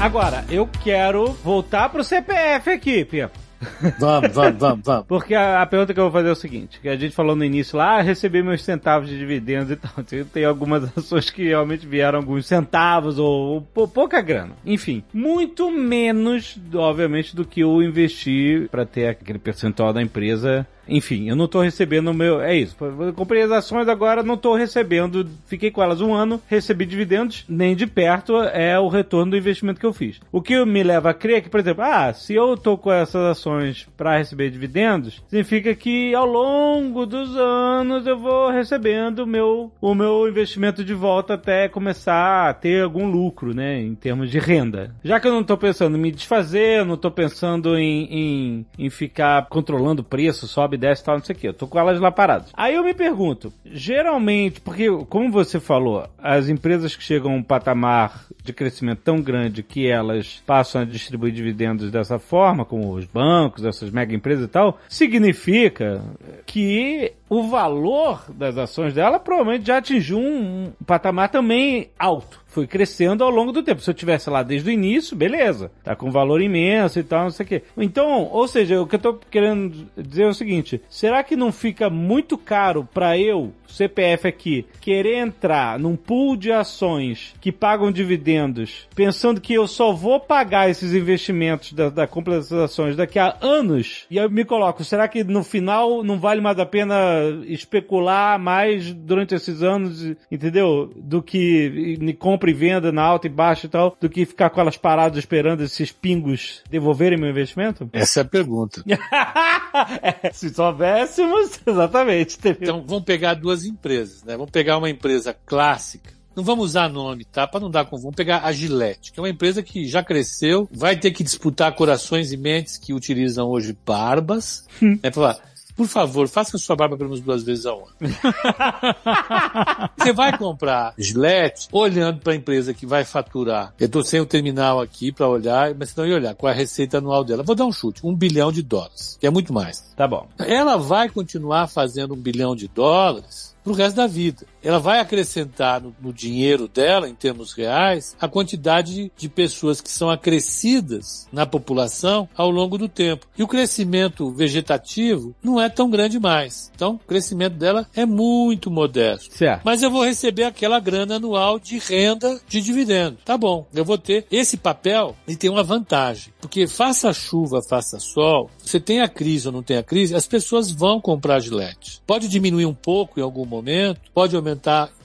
Agora, eu quero voltar pro CPF aqui. Vamos, vamos, vamos, vamos. Porque a, a, pergunta que eu vou fazer é o seguinte, que a gente falou no início lá, ah, recebi meus centavos de dividendos e tal. Tem algumas ações que realmente vieram alguns centavos ou, ou pouca grana. Enfim, muito menos, obviamente, do que eu investi para ter aquele percentual da empresa enfim, eu não tô recebendo o meu. É isso. Eu comprei as ações agora, não tô recebendo. Fiquei com elas um ano, recebi dividendos, nem de perto é o retorno do investimento que eu fiz. O que me leva a crer que, por exemplo, ah, se eu tô com essas ações para receber dividendos, significa que ao longo dos anos eu vou recebendo o meu, o meu investimento de volta até começar a ter algum lucro, né, em termos de renda. Já que eu não tô pensando em me desfazer, não tô pensando em, em, em ficar controlando o preço, sobe sobe, desce e tal, não sei o que. Eu tô com elas lá paradas. Aí eu me pergunto, geralmente, porque, como você falou, as empresas que chegam a um patamar de crescimento tão grande que elas passam a distribuir dividendos dessa forma, como os bancos, essas mega empresas e tal, significa que o valor das ações dela provavelmente já atingiu um, um patamar também alto foi crescendo ao longo do tempo. Se eu tivesse lá desde o início, beleza. Tá com valor imenso e tal, não sei o quê. Então, ou seja, o que eu tô querendo dizer é o seguinte: será que não fica muito caro para eu CPF aqui, querer entrar num pool de ações que pagam dividendos, pensando que eu só vou pagar esses investimentos da, da compra dessas ações daqui a anos, e eu me coloco, será que no final não vale mais a pena especular mais durante esses anos, entendeu? Do que compra e venda na alta e baixa e tal, do que ficar com elas paradas esperando esses pingos devolverem meu investimento? Essa é a pergunta. é, se soubéssemos, exatamente. Então vamos pegar duas duas empresas, né? Vamos pegar uma empresa clássica, não vamos usar nome, tá? Para não dar com. Vamos pegar a Gillette, que é uma empresa que já cresceu, vai ter que disputar corações e mentes que utilizam hoje barbas. é para falar, por favor, faça sua barba pelo menos duas vezes ao ano. Você vai comprar Gillette olhando para a empresa que vai faturar. Eu estou sem o terminal aqui para olhar, mas não ia olhar qual é a receita anual dela. Vou dar um chute, um bilhão de dólares, que é muito mais. Tá bom. Ela vai continuar fazendo um bilhão de dólares para o resto da vida. Ela vai acrescentar no, no, dinheiro dela, em termos reais, a quantidade de pessoas que são acrescidas na população ao longo do tempo. E o crescimento vegetativo não é tão grande mais. Então, o crescimento dela é muito modesto. Certo. Mas eu vou receber aquela grana anual de renda de dividendo. Tá bom, eu vou ter esse papel e tem uma vantagem. Porque faça chuva, faça sol, você tem a crise ou não tem a crise, as pessoas vão comprar gilete. Pode diminuir um pouco em algum momento, pode aumentar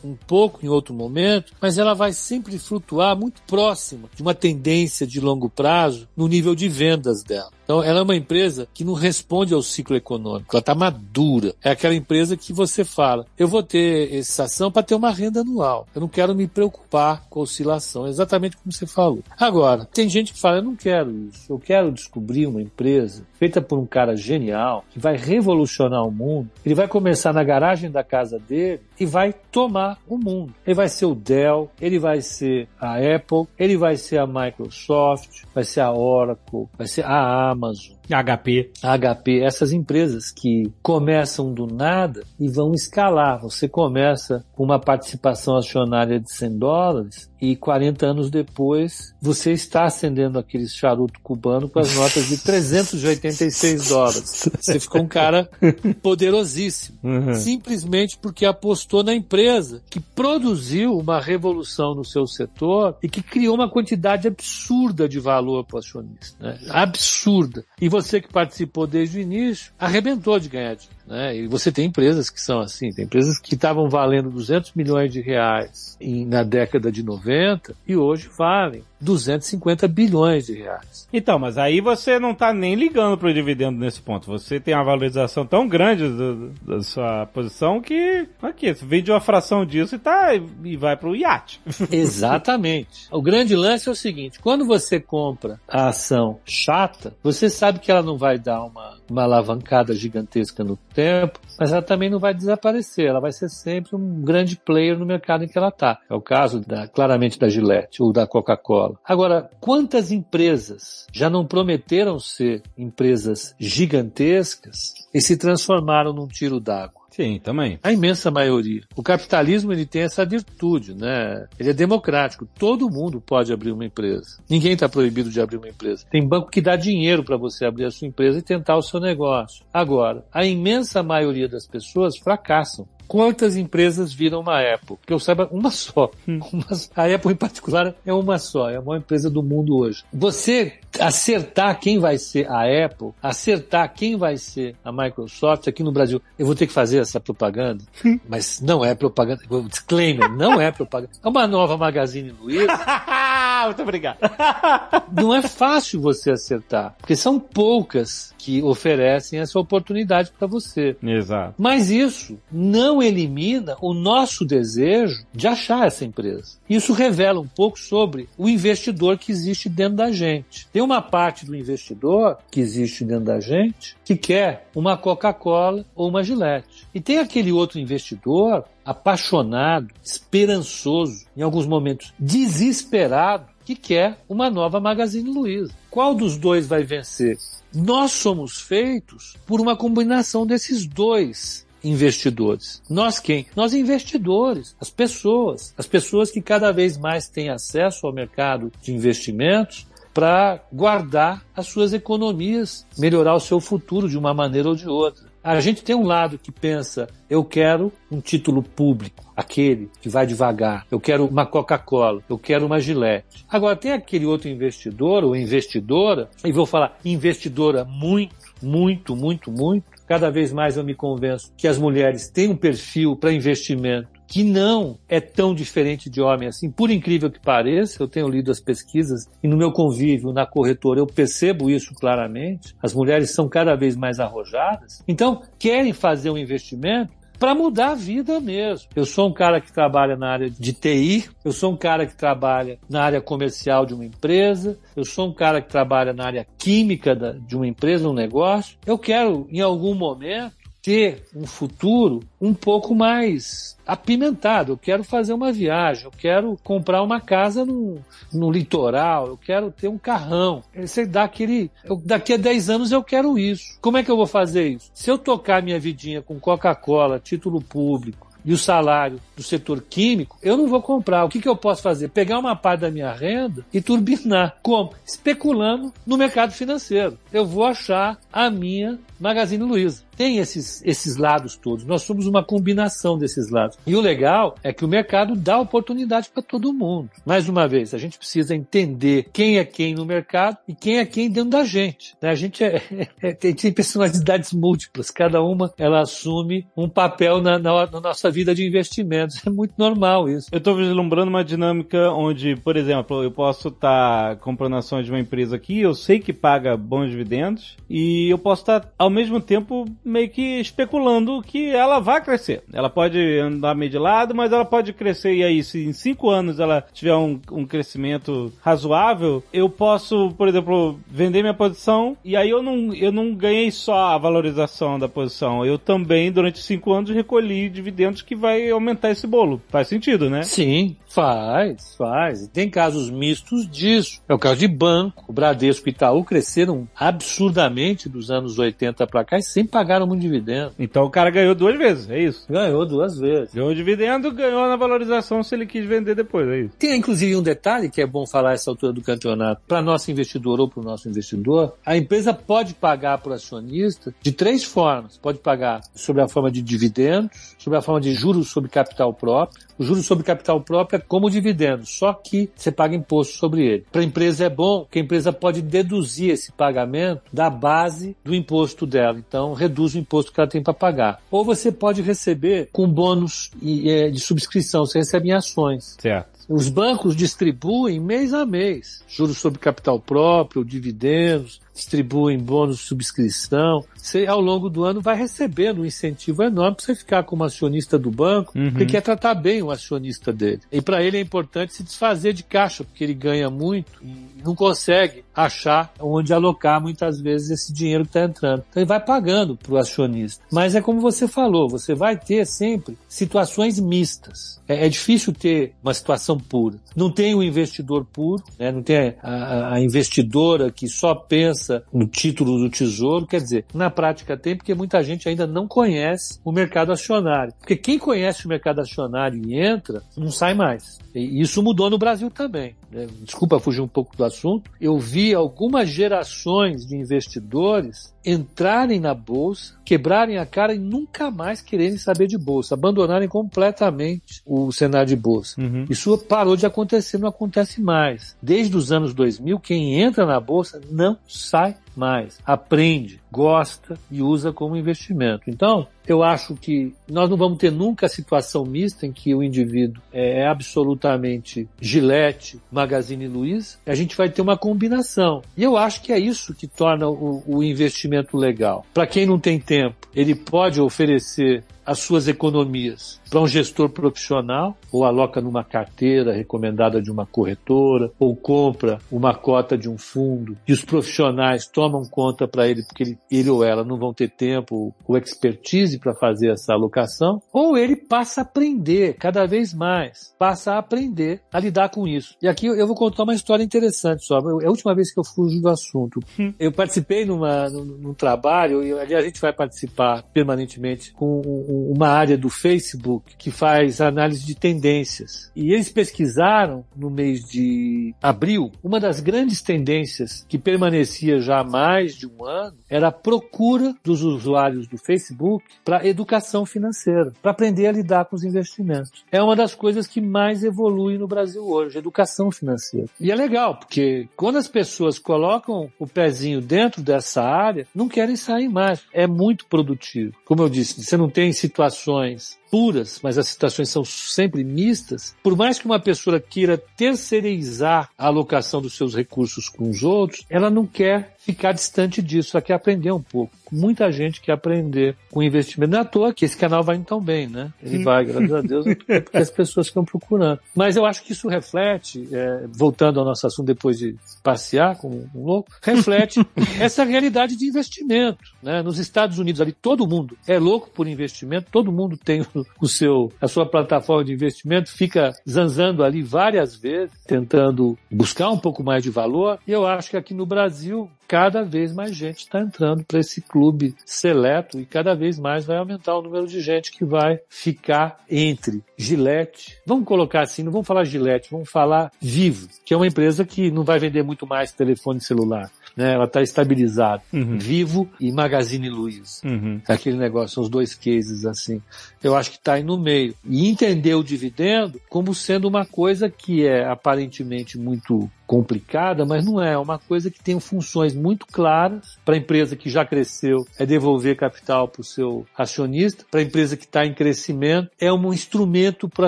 um pouco em outro momento, mas ela vai sempre flutuar muito próxima de uma tendência de longo prazo no nível de vendas dela. Então, ela é uma empresa que não responde ao ciclo econômico, ela está madura. É aquela empresa que você fala, eu vou ter essa ação para ter uma renda anual. Eu não quero me preocupar com oscilação, exatamente como você falou. Agora, tem gente que fala, eu não quero isso, eu quero descobrir uma empresa feita por um cara genial, que vai revolucionar o mundo. Ele vai começar na garagem da casa dele e vai tomar o mundo. Ele vai ser o Dell, ele vai ser a Apple, ele vai ser a Microsoft, vai ser a Oracle, vai ser a Amazon. HP. HP, essas empresas que começam do nada e vão escalar. Você começa com uma participação acionária de 100 dólares e 40 anos depois você está acendendo aquele charuto cubano com as notas de 386 dólares. Você ficou um cara poderosíssimo. Uhum. Simplesmente porque apostou na empresa que produziu uma revolução no seu setor e que criou uma quantidade absurda de valor para o acionista. Né? Absurda. E você que participou desde o início arrebentou de ganhar dinheiro. Né? E você tem empresas que são assim, tem empresas que estavam valendo 200 milhões de reais em, na década de 90 e hoje valem 250 bilhões de reais. Então, mas aí você não está nem ligando para o dividendo nesse ponto. Você tem uma valorização tão grande do, da sua posição que aqui, você vende uma fração disso e, tá, e vai para o iate. Exatamente. o grande lance é o seguinte, quando você compra a ação chata, você sabe que ela não vai dar uma, uma alavancada gigantesca no tempo, mas ela também não vai desaparecer, ela vai ser sempre um grande player no mercado em que ela está. É o caso da, claramente da Gillette ou da Coca-Cola. Agora, quantas empresas já não prometeram ser empresas gigantescas e se transformaram num tiro d'água? Sim, também. A imensa maioria. O capitalismo ele tem essa virtude, né? Ele é democrático. Todo mundo pode abrir uma empresa. Ninguém está proibido de abrir uma empresa. Tem banco que dá dinheiro para você abrir a sua empresa e tentar o seu negócio. Agora, a imensa maioria das pessoas fracassam. Quantas empresas viram uma Apple? Que eu saiba, uma só. Hum. Uma, a Apple em particular é uma só, é a maior empresa do mundo hoje. Você acertar quem vai ser a Apple, acertar quem vai ser a Microsoft aqui no Brasil, eu vou ter que fazer essa propaganda, mas não é propaganda, disclaimer, não é propaganda. É uma nova Magazine Luiza. Muito obrigado. Não é fácil você acertar, porque são poucas que oferecem essa oportunidade para você. Exato. Mas isso não elimina o nosso desejo de achar essa empresa. Isso revela um pouco sobre o investidor que existe dentro da gente. Tem uma parte do investidor que existe dentro da gente que quer uma Coca-Cola ou uma Gillette. E tem aquele outro investidor apaixonado, esperançoso, em alguns momentos desesperado, que quer uma nova Magazine Luiza. Qual dos dois vai vencer? Nós somos feitos por uma combinação desses dois investidores. Nós quem? Nós investidores, as pessoas, as pessoas que cada vez mais têm acesso ao mercado de investimentos para guardar as suas economias, melhorar o seu futuro de uma maneira ou de outra. A gente tem um lado que pensa, eu quero um título público, aquele que vai devagar, eu quero uma Coca-Cola, eu quero uma Gillette. Agora tem aquele outro investidor ou investidora, e vou falar investidora muito, muito, muito, muito, cada vez mais eu me convenço que as mulheres têm um perfil para investimento que não é tão diferente de homem assim, por incrível que pareça, eu tenho lido as pesquisas e no meu convívio na corretora eu percebo isso claramente. As mulheres são cada vez mais arrojadas, então querem fazer um investimento para mudar a vida mesmo. Eu sou um cara que trabalha na área de TI, eu sou um cara que trabalha na área comercial de uma empresa, eu sou um cara que trabalha na área química de uma empresa, um negócio. Eu quero, em algum momento, ter um futuro um pouco mais apimentado. Eu quero fazer uma viagem, eu quero comprar uma casa no, no litoral, eu quero ter um carrão. Você dá aquele. Eu, daqui a 10 anos eu quero isso. Como é que eu vou fazer isso? Se eu tocar minha vidinha com Coca-Cola, título público, e o salário do setor químico, eu não vou comprar. O que, que eu posso fazer? Pegar uma parte da minha renda e turbinar. Como? Especulando no mercado financeiro. Eu vou achar a minha Magazine Luiza. Tem esses, esses lados todos. Nós somos uma combinação desses lados. E o legal é que o mercado dá oportunidade para todo mundo. Mais uma vez, a gente precisa entender quem é quem no mercado e quem é quem dentro da gente. Né? A gente é, é, tem, tem, personalidades múltiplas. Cada uma ela assume um papel na, na, na nossa vida de investimentos. É muito normal isso. Eu estou vislumbrando uma dinâmica onde, por exemplo, eu posso estar tá comprando ações de uma empresa aqui, eu sei que paga bons dividendos e eu posso estar tá, ao mesmo tempo meio que especulando que ela vai crescer. Ela pode andar meio de lado, mas ela pode crescer. E aí, se em cinco anos ela tiver um, um crescimento razoável, eu posso, por exemplo, vender minha posição e aí eu não, eu não ganhei só a valorização da posição. Eu também, durante cinco anos, recolhi dividendos que vai aumentar esse bolo. Faz sentido, né? Sim, faz, faz. Tem casos mistos disso. É o caso de banco. O Bradesco e Itaú cresceram absurdamente dos anos 80 para cá e sempre pagaram muito dividendo. Então o cara ganhou duas vezes, é isso? Ganhou duas vezes. Ganhou dividendo, ganhou na valorização se ele quis vender depois, é isso. Tem inclusive um detalhe que é bom falar essa altura do campeonato. Para nosso investidor ou para o nosso investidor, a empresa pode pagar para o acionista de três formas. Pode pagar sobre a forma de dividendos, sobre a forma de juros sobre capital próprio. O juros sobre capital próprio é como dividendos, só que você paga imposto sobre ele. Para a empresa é bom que a empresa pode deduzir esse pagamento da base do imposto dela. Então, reduz o imposto que ela tem para pagar. Ou você pode receber com bônus é, de subscrição, você recebe em ações. Certo. Os bancos distribuem mês a mês juros sobre capital próprio, dividendos, distribuem bônus de subscrição. Você, ao longo do ano, vai recebendo um incentivo enorme para você ficar como acionista do banco, uhum. porque quer tratar bem o acionista dele. E para ele é importante se desfazer de caixa, porque ele ganha muito e não consegue achar onde alocar muitas vezes esse dinheiro que está entrando. Então ele vai pagando para o acionista. Mas é como você falou, você vai ter sempre situações mistas. É, é difícil ter uma situação pura. Não tem o investidor puro, né? não tem a, a investidora que só pensa pensa no título do tesouro. Quer dizer, na prática tem, porque muita gente ainda não conhece o mercado acionário. Porque quem conhece o mercado acionário e entra, não sai mais. E isso mudou no Brasil também. Né? Desculpa fugir um pouco do assunto. Eu vi algumas gerações de investidores entrarem na bolsa, quebrarem a cara e nunca mais quererem saber de bolsa, abandonarem completamente o cenário de bolsa. Uhum. Isso parou de acontecer, não acontece mais. Desde os anos 2000, quem entra na bolsa não sai mais, aprende, gosta e usa como investimento. Então, eu acho que nós não vamos ter nunca a situação mista em que o indivíduo é absolutamente Gillette, Magazine Luiza. A gente vai ter uma combinação. E eu acho que é isso que torna o, o investimento legal. Para quem não tem tempo, ele pode oferecer as suas economias para um gestor profissional, ou aloca numa carteira recomendada de uma corretora, ou compra uma cota de um fundo, e os profissionais tomam conta para ele, porque ele, ele, ou ela não vão ter tempo ou expertise para fazer essa alocação, ou ele passa a aprender cada vez mais, passa a aprender a lidar com isso. E aqui eu vou contar uma história interessante só. É a última vez que eu fujo do assunto. Hum. Eu participei numa, num, num trabalho, e ali a gente vai participar permanentemente com uma área do Facebook que faz análise de tendências. E eles pesquisaram no mês de abril uma das grandes tendências que permanecia já há mais de um ano era procura dos usuários do Facebook para educação financeira, para aprender a lidar com os investimentos. É uma das coisas que mais evolui no Brasil hoje, educação financeira. E é legal, porque quando as pessoas colocam o pezinho dentro dessa área, não querem sair mais. É muito produtivo. Como eu disse, você não tem situações puras, mas as situações são sempre mistas, por mais que uma pessoa queira terceirizar a alocação dos seus recursos com os outros, ela não quer ficar distante disso, ela quer aprender um pouco. Muita gente quer aprender com investimento. Não é à toa que esse canal vai indo tão bem, né? Ele vai, graças a Deus, é porque as pessoas estão procurando. Mas eu acho que isso reflete, é, voltando ao nosso assunto depois de passear com um louco, reflete essa realidade de investimento. Né? Nos Estados Unidos, ali, todo mundo é louco por investimento, todo mundo tem o seu, a sua plataforma de investimento, fica zanzando ali várias vezes, tentando buscar um pouco mais de valor. E eu acho que aqui no Brasil, cada vez mais gente está entrando para esse clube seleto e cada vez mais vai aumentar o número de gente que vai ficar entre Gillette. Vamos colocar assim, não vamos falar Gillette, vamos falar Vivo, que é uma empresa que não vai vender muito mais telefone celular né? Ela está estabilizada. Uhum. Vivo e Magazine Luiza. Uhum. Aquele negócio, são os dois cases assim. Eu acho que está aí no meio. E entender o dividendo como sendo uma coisa que é aparentemente muito complicada, mas não é. É uma coisa que tem funções muito claras para a empresa que já cresceu, é devolver capital para o seu acionista. Para a empresa que está em crescimento, é um instrumento para o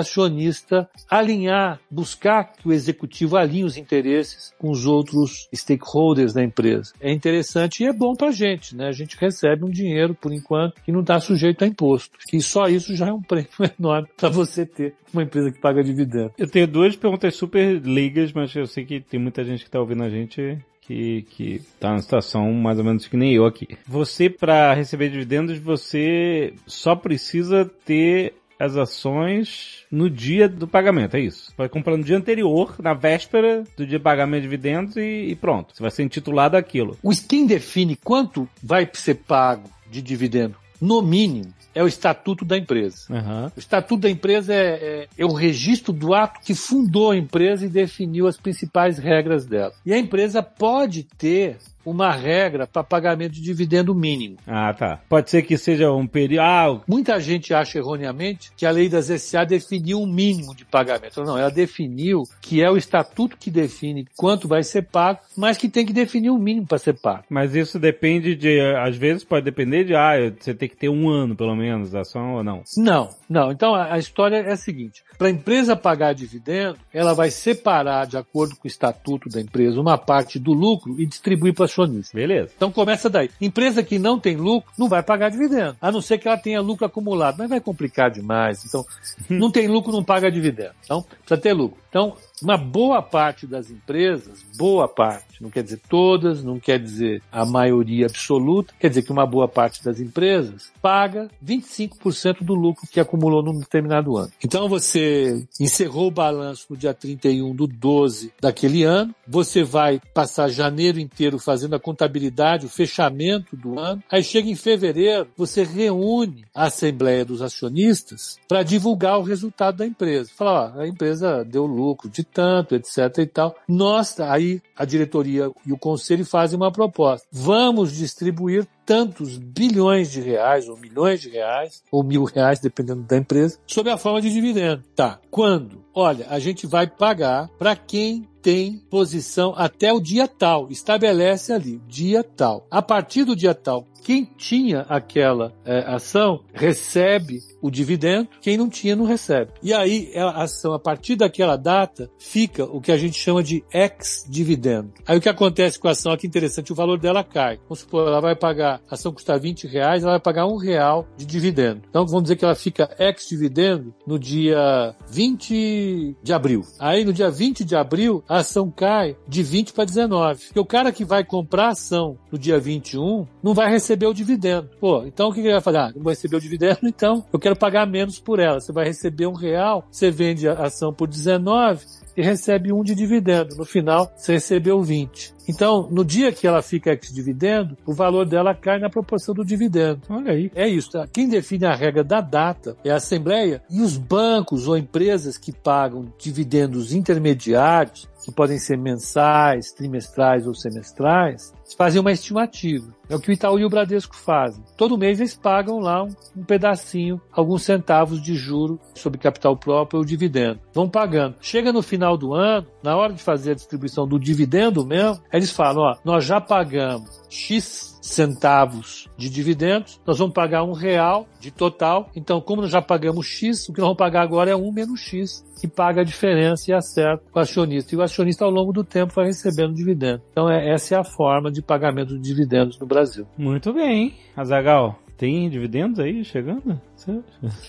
acionista alinhar, buscar que o executivo alinhe os interesses com os outros stakeholders da empresa. É interessante e é bom para a gente, né? A gente recebe um dinheiro, por enquanto, que não está sujeito a imposto. E só isso já é um prêmio enorme para você ter uma empresa que paga dividendo. Eu tenho duas perguntas super ligas, mas eu sei que tem muita gente que está ouvindo a gente que, que tá na situação mais ou menos que nem eu aqui. Você, para receber dividendos, você só precisa ter as ações no dia do pagamento, é isso. Vai comprar no dia anterior, na véspera do dia pagamento de dividendos e, e pronto. Você vai ser intitulado aquilo. O quem define quanto vai ser pago de dividendo, no mínimo, é o estatuto da empresa. Uhum. O estatuto da empresa é, é, é, o registro do ato que fundou a empresa e definiu as principais regras dela. E a empresa pode ter uma regra para pagamento de dividendo mínimo. Ah, tá. Pode ser que seja um período. Ah, Muita gente acha erroneamente que a lei das SA definiu um mínimo de pagamento. Não, ela definiu que é o estatuto que define quanto vai ser pago, mas que tem que definir um mínimo para ser pago. Mas isso depende de, às vezes pode depender de, ah, você tem que ter um ano pelo menos da ação ou não? Não, não. Então a, a história é a seguinte: para a empresa pagar dividendo, ela vai separar, de acordo com o estatuto da empresa, uma parte do lucro e distribuir para acionista. Beleza. Então começa daí. Empresa que não tem lucro não vai pagar dividendo, a não ser que ela tenha lucro acumulado, mas vai complicar demais. Então, não tem lucro, não paga dividendo. Então, precisa ter lucro. Então, uma boa parte das empresas, boa parte, não quer dizer todas, não quer dizer a maioria absoluta, quer dizer que uma boa parte das empresas paga 25% do lucro que acumulou num determinado ano. Então você encerrou o balanço no dia 31 do 12 daquele ano, você vai passar janeiro inteiro fazendo a contabilidade, o fechamento do ano. Aí chega em fevereiro, você reúne a Assembleia dos Acionistas para divulgar o resultado da empresa. Fala, ó, a empresa deu lucro de tanto, etc e tal. Nós, aí a diretoria e o conselho fazem uma proposta. Vamos distribuir tantos bilhões de reais, ou milhões de reais, ou mil reais, dependendo da empresa, sob a forma de dividendo. Tá. Quando? Olha, a gente vai pagar para quem tem posição até o dia tal. Estabelece ali, dia tal. A partir do dia tal, quem tinha aquela é, ação recebe o dividendo, quem não tinha não recebe. E aí a ação, a partir daquela data, fica o que a gente chama de ex-dividendo. Aí o que acontece com a ação, aqui interessante, o valor dela cai. Vamos supor, ela vai pagar, a ação custa 20 reais, ela vai pagar um real de dividendo. Então vamos dizer que ela fica ex-dividendo no dia 20 de abril. Aí no dia 20 de abril, a ação cai de 20 para 19. Porque o cara que vai comprar a ação no dia 21 não vai receber o dividendo. Pô, então o que ele vai fazer? Ah, não vou receber o dividendo, então eu quero pagar menos por ela. Você vai receber um real, você vende a ação por 19 e recebe um de dividendo. No final, você recebeu 20. Então, no dia que ela fica ex-dividendo, o valor dela cai na proporção do dividendo. Olha aí. É isso. Tá? Quem define a regra da data é a Assembleia e os bancos ou empresas que pagam dividendos intermediários, que podem ser mensais, trimestrais ou semestrais, fazem uma estimativa. É o que o Itaú e o Bradesco fazem. Todo mês eles pagam lá um, um pedacinho, alguns centavos de juro sobre capital próprio ou dividendo. Vão pagando. Chega no final do ano, na hora de fazer a distribuição do dividendo mesmo, eles falam, ó, nós já pagamos X centavos de dividendos, nós vamos pagar um real de total. Então, como nós já pagamos X, o que nós vamos pagar agora é um menos X, que paga a diferença e acerta o acionista. E o acionista, ao longo do tempo, vai recebendo dividendo. Então, é, essa é a forma de pagamento de dividendos no Brasil. Muito bem. Azagal, tem dividendos aí chegando?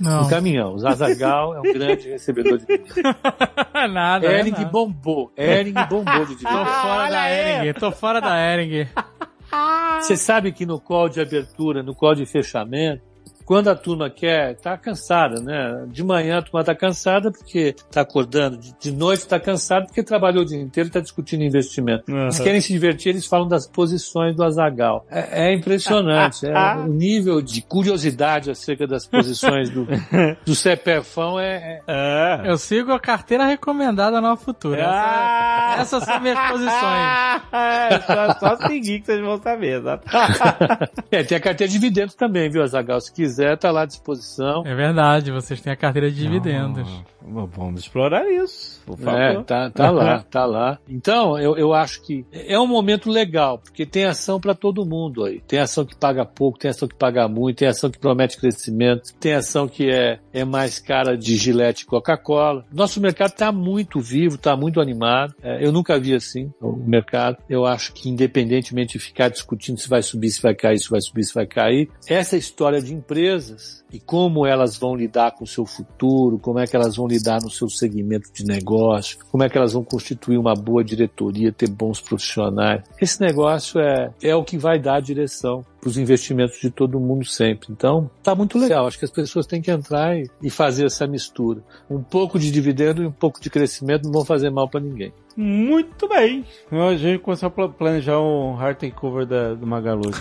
Não. No caminhão. O Zazagal é um grande recebedor de dividendos. nada. Ering nada. bombou. Ering bombou de Tô dividendos. fora da Ering, tô fora da Ering. Você sabe que no call de abertura, no call de fechamento, quando a turma quer, tá cansada, né? De manhã a turma tá cansada porque tá acordando, de, noite tá cansada porque trabalhou o dia inteiro e tá discutindo investimento. Uhum. Eles querem se divertir, eles falam das posições do Azagal. É, é impressionante, é, o nível de curiosidade acerca das posições do, do CPFão é, é- É. Eu sigo a carteira recomendada Nova Futura. Ah! Essa- essas são minhas posições. É, só, só seguir que vocês vão saber, exato. é, tem a carteira de dividendos também, viu, Azagal? Se quiser, tá lá à disposição. É verdade, vocês têm a carteira de dividendos. Não, Vamos explorar isso, por favor. É, tá, tá lá, tá lá. Então, eu, eu acho que é um momento legal, porque tem ação para todo mundo aí. Tem ação que paga pouco, tem ação que paga muito, tem ação que promete crescimento, tem ação que é, é mais cara de gilete e Coca-Cola. Nosso mercado tá muito vivo, tá muito animado. É, eu nunca vi assim o mercado. Eu acho que independentemente de ficar discutindo se vai subir, se vai cair, se vai subir, se vai cair, essa história de empresas e como elas vão lidar com o seu futuro, como é que elas vão lidar no seu segmento de negócio, como é que elas vão constituir uma boa diretoria, ter bons profissionais. Esse negócio é, é o que vai dar a direção para os investimentos de todo mundo sempre. Então, tá muito legal. Acho que as pessoas têm que entrar e, e fazer essa mistura. Um pouco de dividendo e um pouco de crescimento não vão fazer mal para ninguém. Muito bem. A gente começou a pla- planejar um hard takeover da, do Magalu.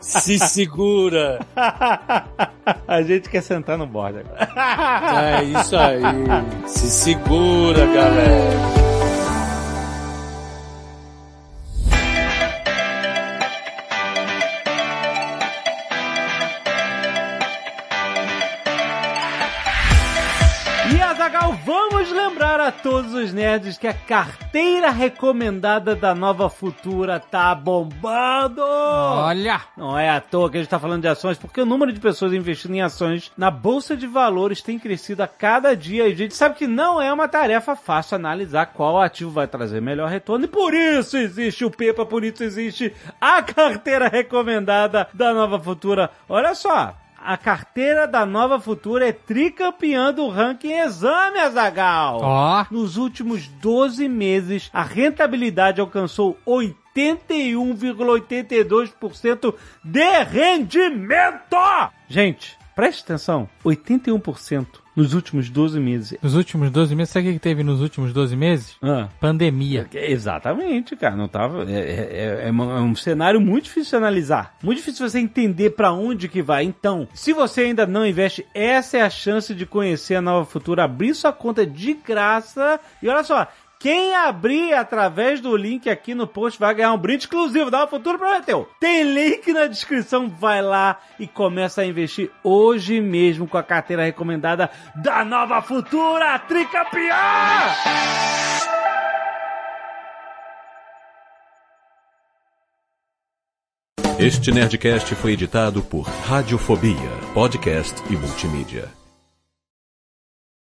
Se segura! a gente quer sentar no board agora. É isso aí. Se segura, galera. E Azagal, vamos lembrar a todos os nerds que a carteira recomendada da Nova Futura tá bombando! Olha! Não é à toa que a gente está falando de ações, porque o número de pessoas investindo em ações na Bolsa de Valores tem crescido a cada dia e a gente sabe que não é uma tarefa fácil analisar qual ativo vai trazer melhor retorno e por isso existe o PEPA, por isso existe a carteira recomendada da Nova Futura. Olha só, a carteira da Nova Futura é tricampeã do ranking Exame, Azagal. Ó! Nos últimos 12 meses, a rentabilidade alcançou 81,82% de rendimento! Gente, preste atenção: 81% nos últimos 12 meses. Nos últimos 12 meses, sabe o que teve nos últimos 12 meses? Ah. Pandemia. Exatamente, cara. Não tava. É, é, é, é um cenário muito difícil de analisar. Muito difícil você entender para onde que vai. Então, se você ainda não investe, essa é a chance de conhecer a Nova Futura, abrir sua conta de graça. E olha só, quem abrir através do link aqui no post vai ganhar um brinde exclusivo. Uma futuro prometeu. Tem link na descrição. Vai lá e começa a investir hoje mesmo com a carteira recomendada da Nova Futura Tricampeã! Este Nerdcast foi editado por Radiofobia, podcast e multimídia.